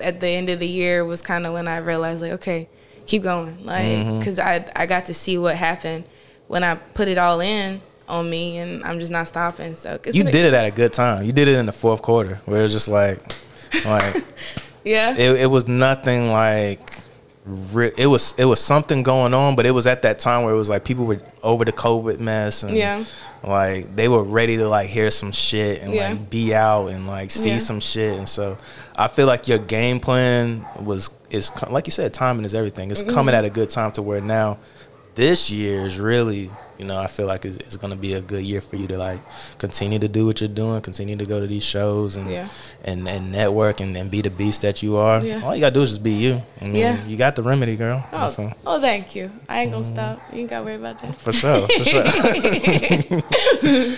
at the end of the year was kind of when I realized like okay, keep going, like Mm-hmm. because I I got to see what happened when I put it all in on me, and I'm just not stopping. So 'cause You did it at a good time. You did it in the fourth quarter where it was just like, like yeah, it, it was nothing like. It was it was something going on, but it was at that time where it was like people were over the COVID mess and Yeah. like they were ready to like hear some shit and Yeah. like be out and like see Yeah. some shit, and so I feel like your game plan was is like you said, timing is everything. It's coming Mm-hmm. at a good time to where now this year is really you know I feel like it's, it's going to be a good year for you to like continue to do what you're doing, continue to go to these shows and Yeah. and, and network and, and be the beast that you are. Yeah. All you gotta do is just be you. I mean, Yeah. you got the remedy, girl. Oh, So, oh, thank you. I ain't gonna Mm-hmm. stop. You ain't gotta worry about that. for sure, for sure.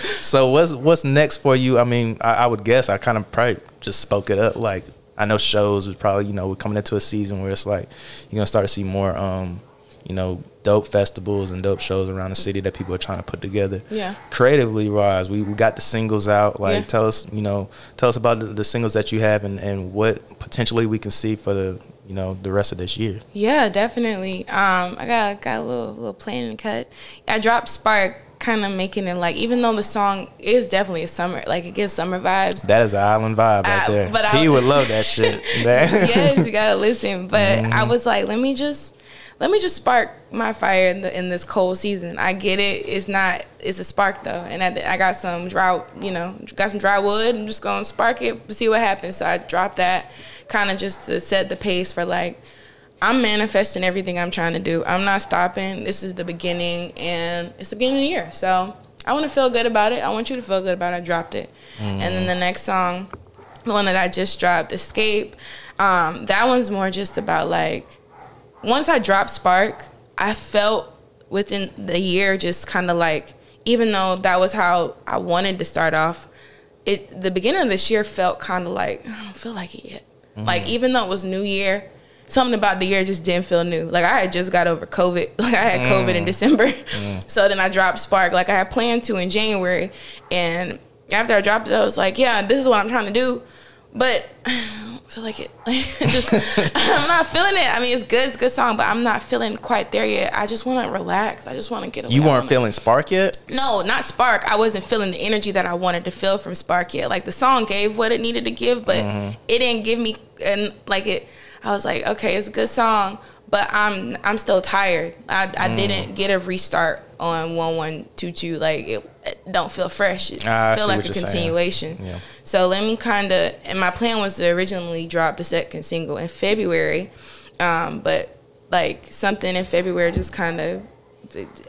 so what's what's next for you? I mean, I, I would guess I kind of probably just spoke it up. Like I know shows was probably you know we're coming into a season where it's like you're gonna start to see more um you know dope festivals and dope shows around the city that people are trying to put together. Yeah. Creatively wise, we, we got the singles out. Like Yeah. tell us you know tell us about the, the singles that you have and and what potentially we can see for the you know the rest of this year. Yeah, definitely. Um, I got got a little little planning cut. I dropped Spark, kind of making it like even though the song is definitely a summer, like it gives summer vibes. That is an island vibe right there. but I- he would love that shit. Yes, you gotta listen. But Mm-hmm. I was like, let me just let me just spark my fire in the in this cold season. I get it. It's not. It's a spark though, and I, I got some dry. You know, got some dry wood. I'm just gonna spark it, see what happens. So I dropped that, kind of just to set the pace for like. I'm manifesting everything I'm trying to do. I'm not stopping. This is the beginning, and it's the beginning of the year. So I want to feel good about it. I want you to feel good about it. I dropped it, and then the next song, the one that I just dropped, Escape. Um, that one's more just about like once I dropped Spark, I felt within the year just kind of like even though that was how I wanted to start off, it the beginning of this year felt kind of like I don't feel like it yet. Mm-hmm. Like even though it was New Year, something about the year just didn't feel new. Like I had just got over COVID. Like I had COVID in mm. December, mm. so then I dropped Spark. Like I had planned to in January, and after I dropped it, I was like, yeah, this is what I'm trying to do, but. I feel like it. just, I'm not feeling it. I mean, it's good. It's a good song, but I'm not feeling quite there yet. I just want to relax. I just want to get away. you weren't feeling spark yet? no, not Spark. I wasn't feeling the energy that I wanted to feel from Spark yet. Like the song gave what it needed to give, but mm-hmm. it didn't give me and like it. I was like, okay, it's a good song, but I'm I'm still tired. I, I didn't get a restart on one one two two. Like it, it don't feel fresh. It Ah, I feel like a continuation. Yeah. So let me kind of and my plan was to originally drop the second single in February. Um, but like something in February just kind of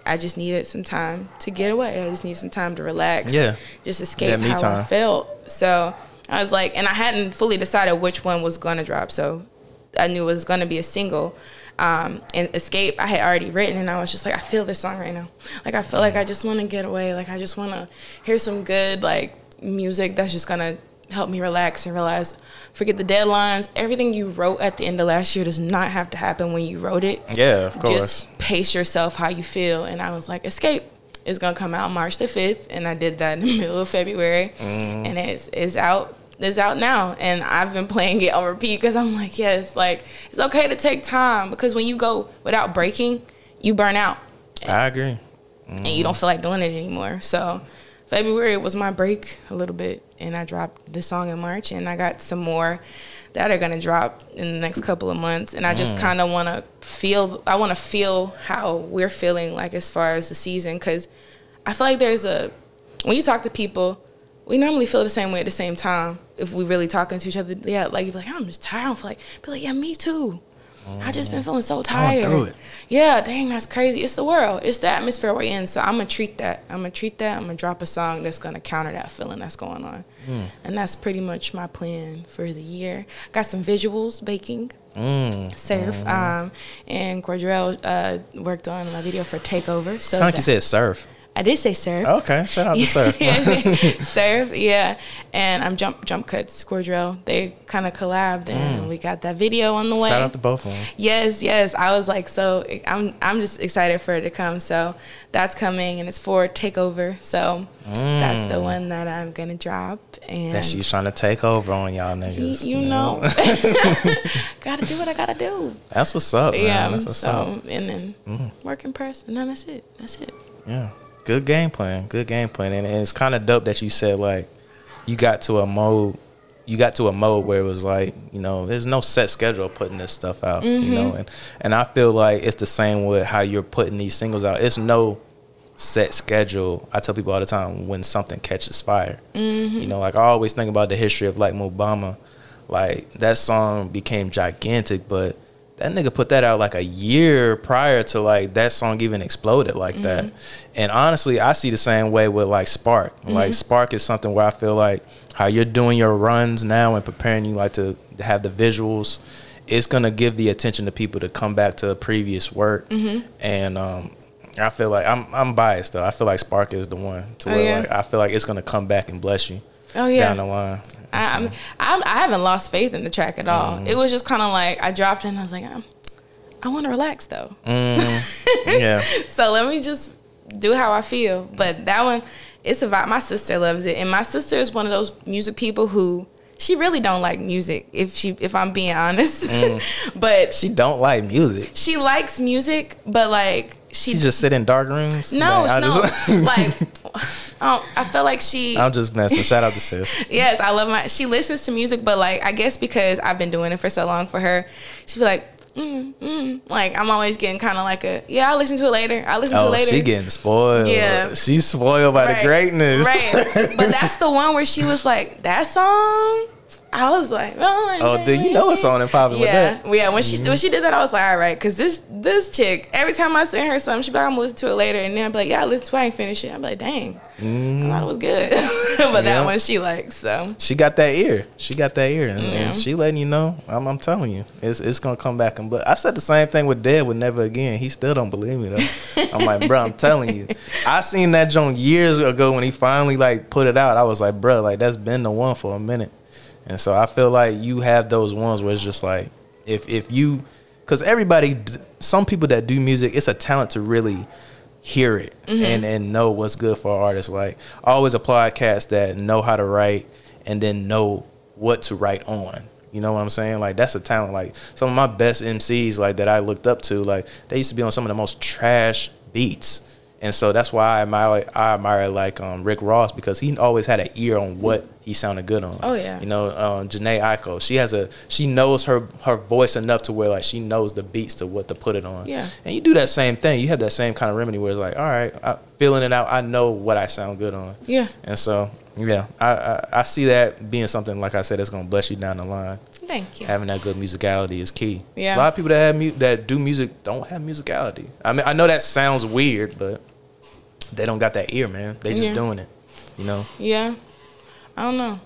I just needed some time to get away. I just need some time to relax. Yeah. Just escape how I felt. So I was like, and I hadn't fully decided which one was going to drop. So I knew it was going to be a single. Um, and Escape, I had already written, and I was just like, I feel this song right now. Like, I feel like I just want to get away. Like, I just want to hear some good, like, music that's just going to help me relax and realize, forget the deadlines. Everything you wrote at the end of last year does not have to happen when you wrote it Yeah, of course. just pace yourself how you feel. And I was like, Escape is gonna come out March the fifth, and I did that in the middle of February, Mm-hmm. and it's it's out. It's out now, and I've been playing it on repeat because I'm like, yes, like it's okay to take time because when you go without breaking, you burn out I agree. and you don't feel like doing it anymore. So February was my break a little bit, and I dropped this song in March, and I got some more that are gonna drop in the next couple of months. And I just mm. kind of want to feel. I want to feel how we're feeling, like as far as the season, because I feel like there's a when you talk to people. We normally feel the same way at the same time if we're really talking to each other. Yeah, like you're like, I'm just tired. I don't like, be like, yeah, me too. I just been feeling so tired. Yeah, dang, that's crazy. It's the world. It's the atmosphere we're in. So I'm gonna treat that. I'm gonna treat that. I'm gonna drop a song that's gonna counter that feeling that's going on. Hmm. And that's pretty much my plan for the year. Got some visuals baking. Mm. Surf. Um, and Cordell uh, worked on my video for Takeover. So Sound like you said surf. I did say surf. Okay, shout out to surf. surf, yeah. And I'm jump jump cuts, Cordell. They kind of collabed, and we got that video on the way. Mm. Shout out to both of them. Yes, yes. I was like, so I'm I'm just excited for it to come. So that's coming, and it's for Takeover. So that's the one that I'm gonna drop. And Mm. That she's trying to take over on y'all you, niggas. you know, gotta do what I gotta do. That's what's up, man. Yeah. That's what's So up. And then work in press, and then that's it. That's it. Yeah. Good game plan. Good game plan. And, and it's kind of dope that you said like you got to a mode you got to a mode where it was like, you know, there's no set schedule putting this stuff out, you Mm-hmm. know. And and I feel like it's the same with how you're putting these singles out. It's no set schedule. I tell people all the time when something catches fire. Mm-hmm. You know, like I always think about the history of like Mo Bamba. Like that song became gigantic, but that nigga put that out like a year prior to like that song even exploded like mm-hmm. that. And honestly, I see the same way with like Spark. Mm-hmm. Like Spark is something where I feel like how you're doing your runs now and preparing you like to have the visuals. It's gonna give the attention to people to come back to the previous work, mm-hmm. and um, I feel like I'm I'm biased though. I feel like Spark is the one to Oh, where yeah? like I feel like it's gonna come back and bless you Oh yeah. down the line. I, I'm, I haven't lost faith in the track at all. Mm-hmm. It was just kind of like I dropped it and I was like, um, I want to relax though. yeah. so let me just do how I feel. But that one, it's a vibe. My sister loves it, and my sister is one of those music people who she really don't like music. If she, if I'm being honest, but she, don't like music. she likes music, but like she, She just sit in dark rooms. no, Like, I no, just- like. Um, I feel like she. I'm just messing. Shout out to sis. Yes, I love my. She listens to music, but like I guess because I've been doing it for so long for her, she be like, mm, mm. like I'm always getting kind of like a yeah. I'll listen to it later. I'll listen to it Oh, later. she getting spoiled. Yeah. She's spoiled by the greatness. right? But that's the one where she was like that song. I was like, oh, Oh, dude, you know what's on and popping with Yeah, that. Mm-hmm. yeah. When she when she did that, I was like, all right, because this this chick, every time I send her something, she be like, I'm listen to it later, and then I'm like, yeah, I listen to it, I ain't finished it. I'm like, dang, I thought it was good, but Mm-hmm. Yeah. that one she likes. So She got that ear. She got that ear, and, Yeah. and she letting you know. I'm, I'm telling you, it's it's gonna come back. And but I said the same thing with Dead with Never Again. He still don't believe me though. I'm like, bro, I'm telling you. I seen that joint years ago when he finally like put it out. I was like, bro, like that's been the one for a minute. And so I feel like you have those ones where it's just like if if you because everybody some people that do music it's a talent to really hear it mm-hmm. and and know what's good for artists. like I always applaud cats that know how to write and then know what to write on. You know what I'm saying? Like that's a talent. Like some of my best MCs like that I looked up to like they used to be on some of the most trash beats and so that's why I admire I admire like um, Rick Ross because he always had an ear on what he sounded good on. Oh, yeah. You know, um, Jhené Aiko, she has a she knows her her voice enough to where like she knows the beats to what to put it on. Yeah. And you do that same thing. You have that same kind of remedy where it's like, all right, I, feeling it out. I know what I sound good on. yeah, And so yeah, I, I I see that being something like I said that's gonna bless you down the line. Thank you. Having that good musicality is key. Yeah. A lot of people that have mu- that do music don't have musicality. I mean, I know that sounds weird, but they don't got that ear, man. They just Yeah. doing it. You know, Yeah. I don't know.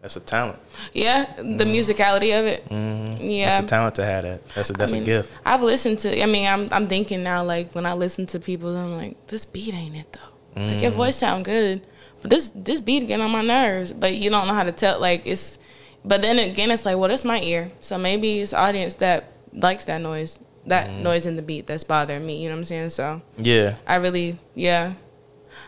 that's a talent. Yeah, the musicality of it. Yeah. That's a talent to have that. That's a that's I mean, a gift. I've listened to. I mean, I'm I'm thinking now. Like when I listen to people, I'm like, this beat ain't it though. Like Mm. your voice sound good, but this this beat getting on my nerves. But you don't know how to tell. Like it's. But then again, it's like, well, that's my ear. So maybe it's audience that likes that noise, that Mm. noise in the beat that's bothering me. You know what I'm saying? So Yeah. I really, yeah.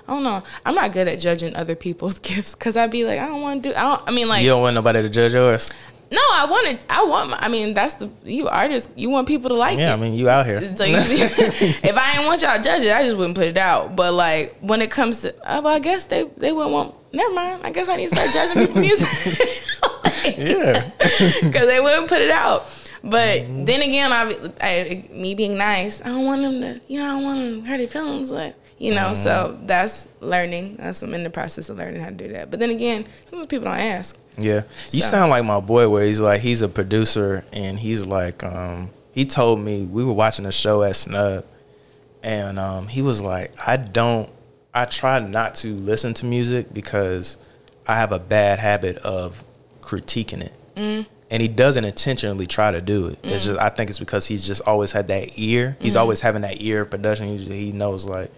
I don't know. I'm not good at judging other people's gifts because I'd be like, I don't want to do. I don't. I mean, like, you don't want nobody to judge yours. no, I want to. I want. my- I mean, that's the you artist. You want people to like Yeah, it. I mean, you out here. So you, if I didn't want y'all to judge it, I just wouldn't put it out. But like when it comes to, oh, well, I guess they they wouldn't want. Never mind. I guess I need to start judging people's music yeah. because they wouldn't put it out. But Mm-hmm. then again, I, I me being nice, I don't want them to. You know, I don't want them to hurt their feelings. But you know, so Mm-hmm. that's learning. That's I'm in the process of learning how to do that. But then again, sometimes people don't ask. Yeah. You So- sound like my boy where he's like he's a producer and he's like um he told me we were watching a show at Snub and um he was like I don't I try not to listen to music because I have a bad habit of critiquing it. Mm. And he doesn't intentionally try to do it. It's just I think it's because he's just always had that ear. He's Mm-hmm. always having that ear of production. Usually he knows like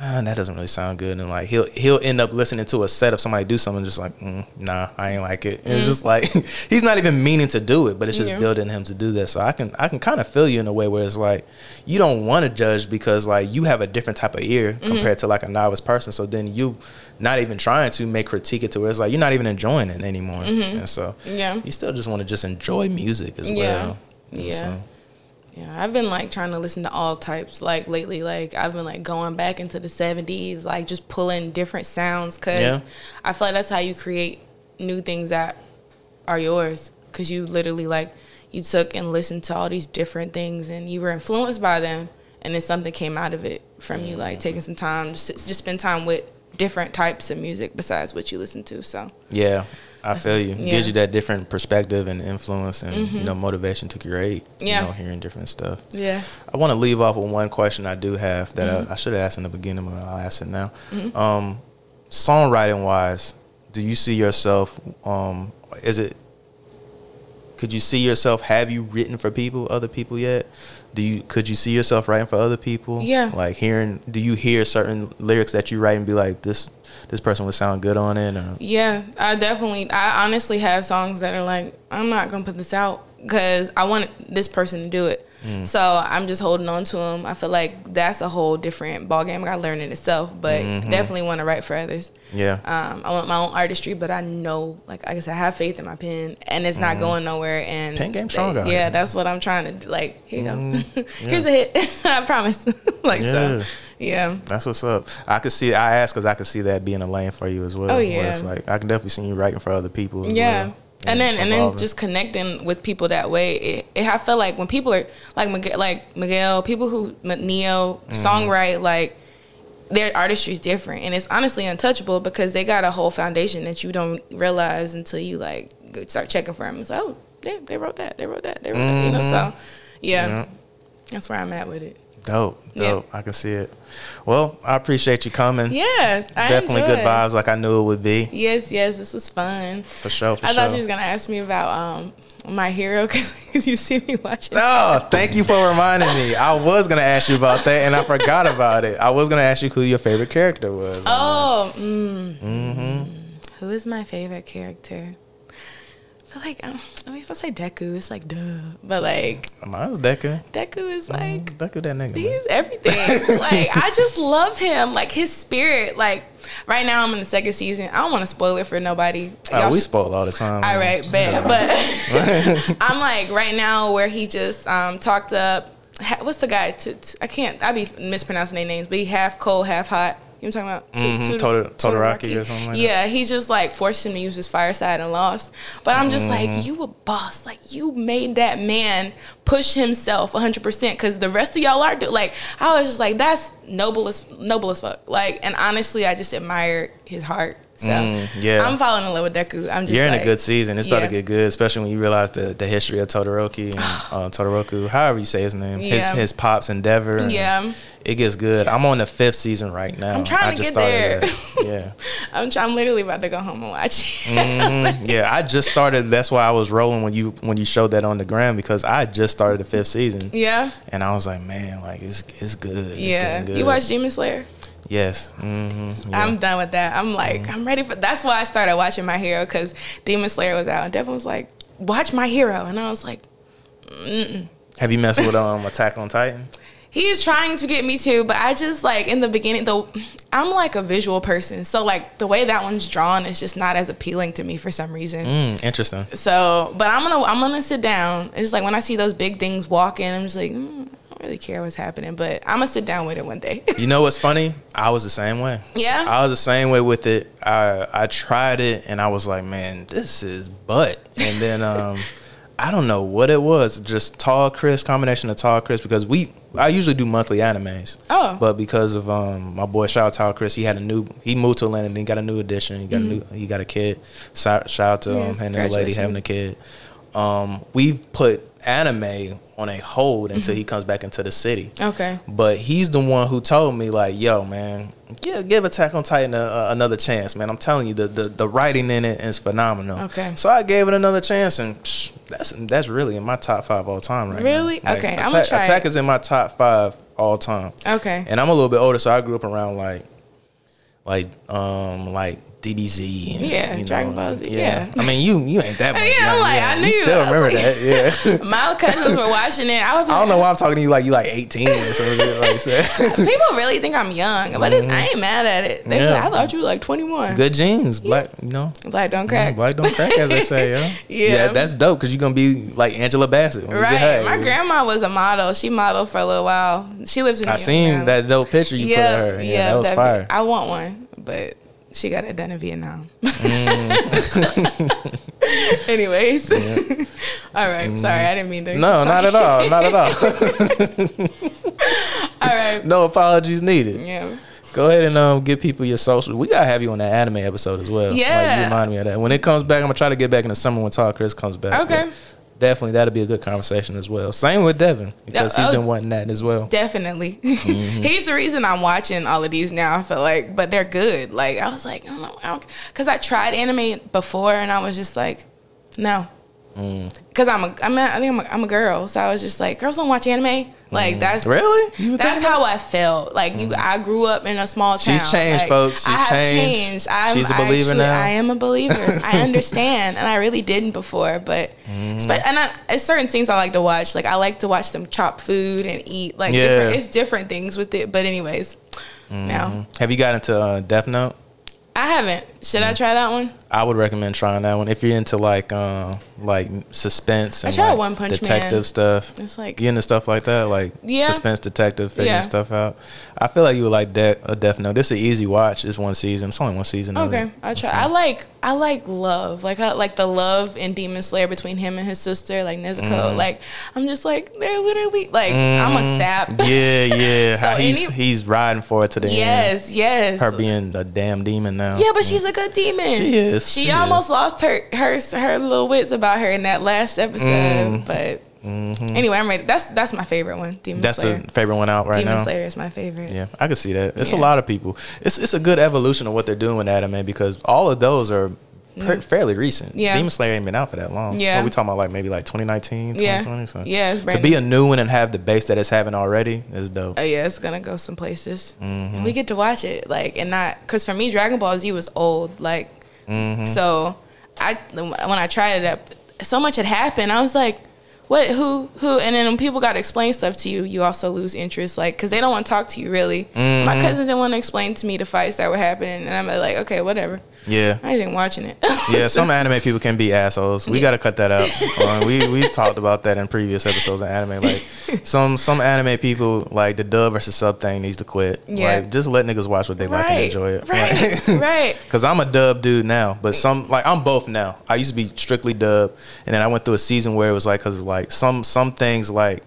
ah, that doesn't really sound good, and like he'll he'll end up listening to a set of somebody do something, just like mm, nah, I ain't like it. And It's just like he's not even meaning to do it, but it's just Yeah. building him to do that. So I can I can kind of feel you in a way where it's like you don't want to judge because like you have a different type of ear Mm-hmm. compared to like a novice person. So then you not even trying to make critique it to where it's like you're not even enjoying it anymore, and so Mm-hmm. Yeah. you still just want to just enjoy music as Yeah. well. Yeah. so- Yeah, I've been like trying to listen to all types like lately. Like I've been like going back into the '70s, like just pulling different sounds because Yeah. I feel like that's how you create new things that are yours. Because you literally like you took and listened to all these different things and you were influenced by them, and then something came out of it from you. Like mm-hmm. taking some time, just just spend time with different types of music besides what you listen to. So Yeah, I feel you. Yeah. Mm-hmm. Gives you that different perspective and influence and you know motivation to create. Yeah. You know, hearing different stuff. yeah, I want to leave off with one question I do have that Mm-hmm. I, I should have asked in the beginning, but I'll ask it now. Um, songwriting wise, do you see yourself? Um, is it? Could you see yourself? Have you written for people, other people yet? Do you? Could you see yourself writing for other people? Yeah. Like hearing, do you hear certain lyrics that you write and be like, this, this person would sound good on it, or Yeah, I definitely. I honestly have songs that are like, I'm not gonna put this out because I want this person to do it. Mm. So I'm just holding on to them. I feel like that's a whole different ball game. I got to learn it itself, but Mm-hmm. definitely want to write for others. yeah, Um, I want my own artistry, but I know, like, I guess I have faith in my pen, and it's not going nowhere. And. Pen game strong out Yeah, that's what I'm trying to do. Like, here you go. Mm, Here's a hit. I promise. like Yeah. so. Yeah. That's what's up. I could see. I asked because I could see that being a lane for you as well. Oh, yeah. it's like I can definitely see you writing for other people. Yeah. well, And then and then just connecting with people that way. It, it I feel like when people are like Miguel, like Miguel, people who Ne-Yo Mm-hmm. songwrite like their artistry is different, and it's honestly untouchable because they got a whole foundation that you don't realize until you like start checking for them. It's like, oh, they, they wrote that, they wrote that, they wrote that. You know, so yeah, Mm-hmm. Yeah. that's where I'm at with it. Dope, Yeah. dope. I can see it. Well, I appreciate you coming. Yeah, I definitely good vibes, like I knew it would be. Yes, yes, this was fun. For sure, for I sure. thought you was gonna ask me about um my hero because you see me watching. Oh, thank you for reminding me. I was gonna ask you about that, and I forgot about it. I was gonna ask you who your favorite character was. Oh, mm, Mm-hmm. who is my favorite character? Feel like um, I mean, if I say Deku, it's like duh, but like Mine's Deku. Deku is like Deku, that nigga. man. he's everything. like I just love him, like his spirit. Like right now, I'm in the second season. I don't want to spoil it for nobody. Oh, we sh- spoil all the time. All man. right. But I'm like right now where he just um, talked up. What's the guy? To, to- I can't. I be mispronouncing their names, but he half cold, half hot. You know what I'm talking about? Mhm, To- Toda- to- Todoroki or something like that. yeah, he just like forced him to use his fireside and lost. But I'm just Mm-hmm. like, you a boss. Like you made that man push himself 100 percent because the rest of y'all are do like. I was just like, that's noble as noble as fuck. Like, and honestly, I just admire his heart So Mm, yeah. I'm falling in love with Deku. I'm just You're in a good season. It's about yeah. to get good, especially when you realize the, the history of Todoroki and uh, Todoroku, however you say his name, his Yeah. his pops endeavor. Yeah. it gets good. I'm on the fifth season right now. I'm trying I to get there. that. Yeah. I'm, try- I'm literally about to go home and watch it. Mhm. yeah, I just started. That's why I was rolling when you when you showed that on the gram because I just started the fifth season, yeah. and I was like, man, like it's it's good. It's Yeah. good. You watch Demon Slayer? Yes. hmm I'm done with that. I'm like, Mm-hmm. I'm ready for. That's why I started watching My Hero because Demon Slayer was out, and Devin was like, "Watch My Hero," and I was like, Have you messed with um Attack on Titan? He's trying to get me to, but I just like in the beginning though I'm like a visual person. So like the way that one's drawn is just not as appealing to me for some reason. Mm, interesting. So, but I'm gonna I'm gonna sit down. It's like when I see those big things walking, I'm just like, mm, really care what's happening, but I'm gonna sit down with it one day. You know what's funny? I was the same way. Yeah? I was the same way with it. I I tried it and I was like, man, this is butt. And then um I don't know what it was. Just tall Chris combination of tall Chris because we I usually do monthly animes. Oh. But because of um my boy shout out Tall Chris, he had a new he moved to Atlanta and he got a new addition. He got a new he got a kid. Shout, shout out to Mm-hmm. Yes, um, him and the lady having a kid. Um we've put anime on a hold until he comes back into the city. okay. But he's the one who told me, like, yo, man, yeah, give Attack on Titan a, a, another chance, man. I'm telling you, the, the the writing in it is phenomenal. Okay. So I gave it another chance, and psh, that's that's really in my top five all time right now. Really? Like, Okay, Attack, I'ma try Attack it. is in my top five all time. Okay. And I'm a little bit older, so I grew up around like, like, um, like DBZ. And, Yeah, you Dragon Ball Z, yeah. I mean, you you ain't that much. Yeah, I'm young, like, I knew you still remember like- that, yeah. My cousins were watching it. I I don't like, know why I'm talking to you like you like 18 or something like that. People really think I'm young, but it's, I ain't mad at it. They Mm-hmm. Yeah. I thought you were like 21. Good genes, black, you know. Black don't crack. Black don't crack, as they say, yo. Yeah. that's dope because you're gonna be like Angela Bassett. When you get Right. My grandma was a model. She modeled for a little while. She lives in New I York seen now. that dope picture you yeah, put of her. Yeah, that was fire. I want one, but she got it done in Vietnam. Anyways. all right. Sorry, I didn't mean to. Mm. no, not at all, not at all. all right. no apologies needed. Yeah. Go ahead and um, give people your social. We gotta have you on that anime episode as well. like, Yeah. you remind me of that. When it comes back, I'm gonna try to get back in the summer when Tall Chris comes back. Okay. Definitely, that'll be a good conversation as well. Same with Devin because he's been wanting that as well. Definitely. Mm-hmm. He's the reason I'm watching all of these now. I feel like, but they're good. Like I was like, I don't because I, tried anime before and I was just like, no, Mm. because I'm a, I'm a, I think I'm a, I'm a girl, so I was just like, girls don't watch anime. Like that's Mm. Really? That's thinking how I felt. Like you, I grew up in a small town. She's changed, Like, folks. I She's have changed. changed. I'm, She's a I believer actually- now. I am a believer. I understand, and I really didn't before. But Mm-hmm. spe- and I, it's certain things I like to watch. Like I like to watch them chop food and eat. Like Yeah. different, it's different things with it. But anyways, now Have you got into uh, Death Note? I haven't. Should Mm. I try that one? I would recommend trying that one if you're into like uh, like suspense and tried like One Punch detective Man. stuff. It's like You into stuff like that, like Yeah. suspense detective, figuring Yeah. stuff out. I feel like you would like De- a Death Note. This is an easy watch. It's one season. It's only one season. Okay. I try. I like I like love, like I like the love in Demon Slayer between him and his sister, like Nezuko. Mm. Like I'm just like they're literally like I'm a Mhm. sap. Yeah, yeah. So How he's any- he's riding for it to the end. yes, yes. Her being a damn demon now. Yeah, but she's a good demon. She is, She, she almost lost her her her little wits about her in that last episode. Mm. But anyway, I'm ready. That's that's my favorite one. Demon Mm-hmm. That's Slayer. the favorite one out right Demon now. Slayer is my favorite. Yeah, I can see that. It's a lot of people. It's it's a good evolution of what they're doing with anime because all of those are pre- fairly recent. Yeah. Demon Slayer ain't been out for that long. Yeah. What we talking about like maybe like 2019, Yeah. 2020. So. Yeah, it's To be new. a new one and have the base that it's having already is dope. Oh yeah, it's gonna go some places. Mm-hmm. And we get to watch it, like, and not because for me, Dragon Ball Z was old, like, Mm-hmm. so I when I tried it up, so much had happened. I was like, what, who, who? And then when people got to explain stuff to you, you also lose interest, like, because they don't want to talk to you really. Mm-hmm. My cousins didn't want to explain to me the fights that were happening, and I'm like, okay, whatever. Yeah. I ain't watching it. Yeah, some anime people can be assholes. We got to cut that out. Uh, we we talked about that in previous episodes of anime. Like some some anime people, like the dub versus sub thing needs to quit. Yeah. Like just let niggas watch what they like and enjoy it. right, Like- right. Cause I'm a dub dude now, but some like I'm both now. I used to be strictly dub, and then I went through a season where it was like, cause like some some things like,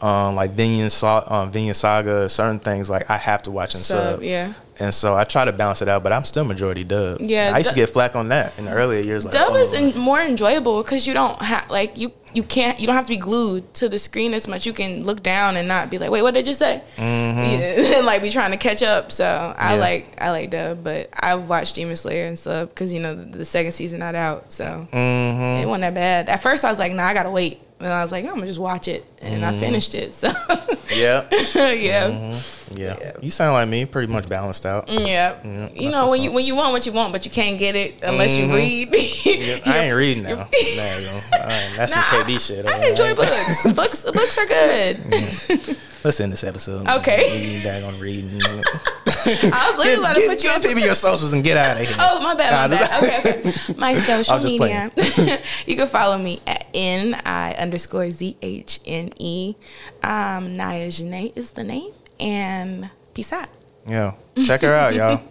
Um, like Vinland, Sa- um, Vinland Saga, certain things like I have to watch and sub. Sub, yeah. And so I try to balance it out, but I'm still majority dub. Yeah, I used to get flack on that in the earlier years. Like, Dub oh, is in, more enjoyable because you don't have like you you can't you don't have to be glued to the screen as much. You can look down and not be like, wait, what did you say? Yeah, and like be trying to catch up. So I Mm-hmm. Yeah. like I like Dub, but I watched Demon Slayer and stuff because you know the, the second season not out, so Mhm. it wasn't that bad. At first I was like, nah, I gotta wait, and I was like, I'm gonna just watch it, and Mm-hmm. I finished it. So Yeah. yeah. yeah. Yeah. You sound like me, pretty much balanced out. Yeah, Yeah, you know when you when you want what you want, but you can't get it unless you read. Yeah, I ain't reading now. Nah, uh, that's some KD shit. I enjoy books. books books are good. Let's end this episode. Okay. You back on reading. I was literally Give, about to give, put you on give people your socials and get out of here. Oh, my bad, my bad. Okay, okay. My social media. you can follow me at N I underscore Z H N E. Um, Nia Zhane is the name. And peace out. Yeah. Check her out, y'all.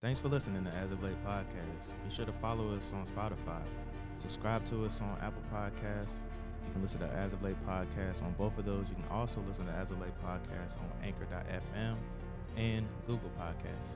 Thanks for listening to As of Late Podcast. Be sure to follow us on Spotify. Subscribe to us on Apple Podcasts. You can listen to As of Late Podcast on both of those. You can also listen to As of Late Podcast on Anchor.fm and Google Podcasts.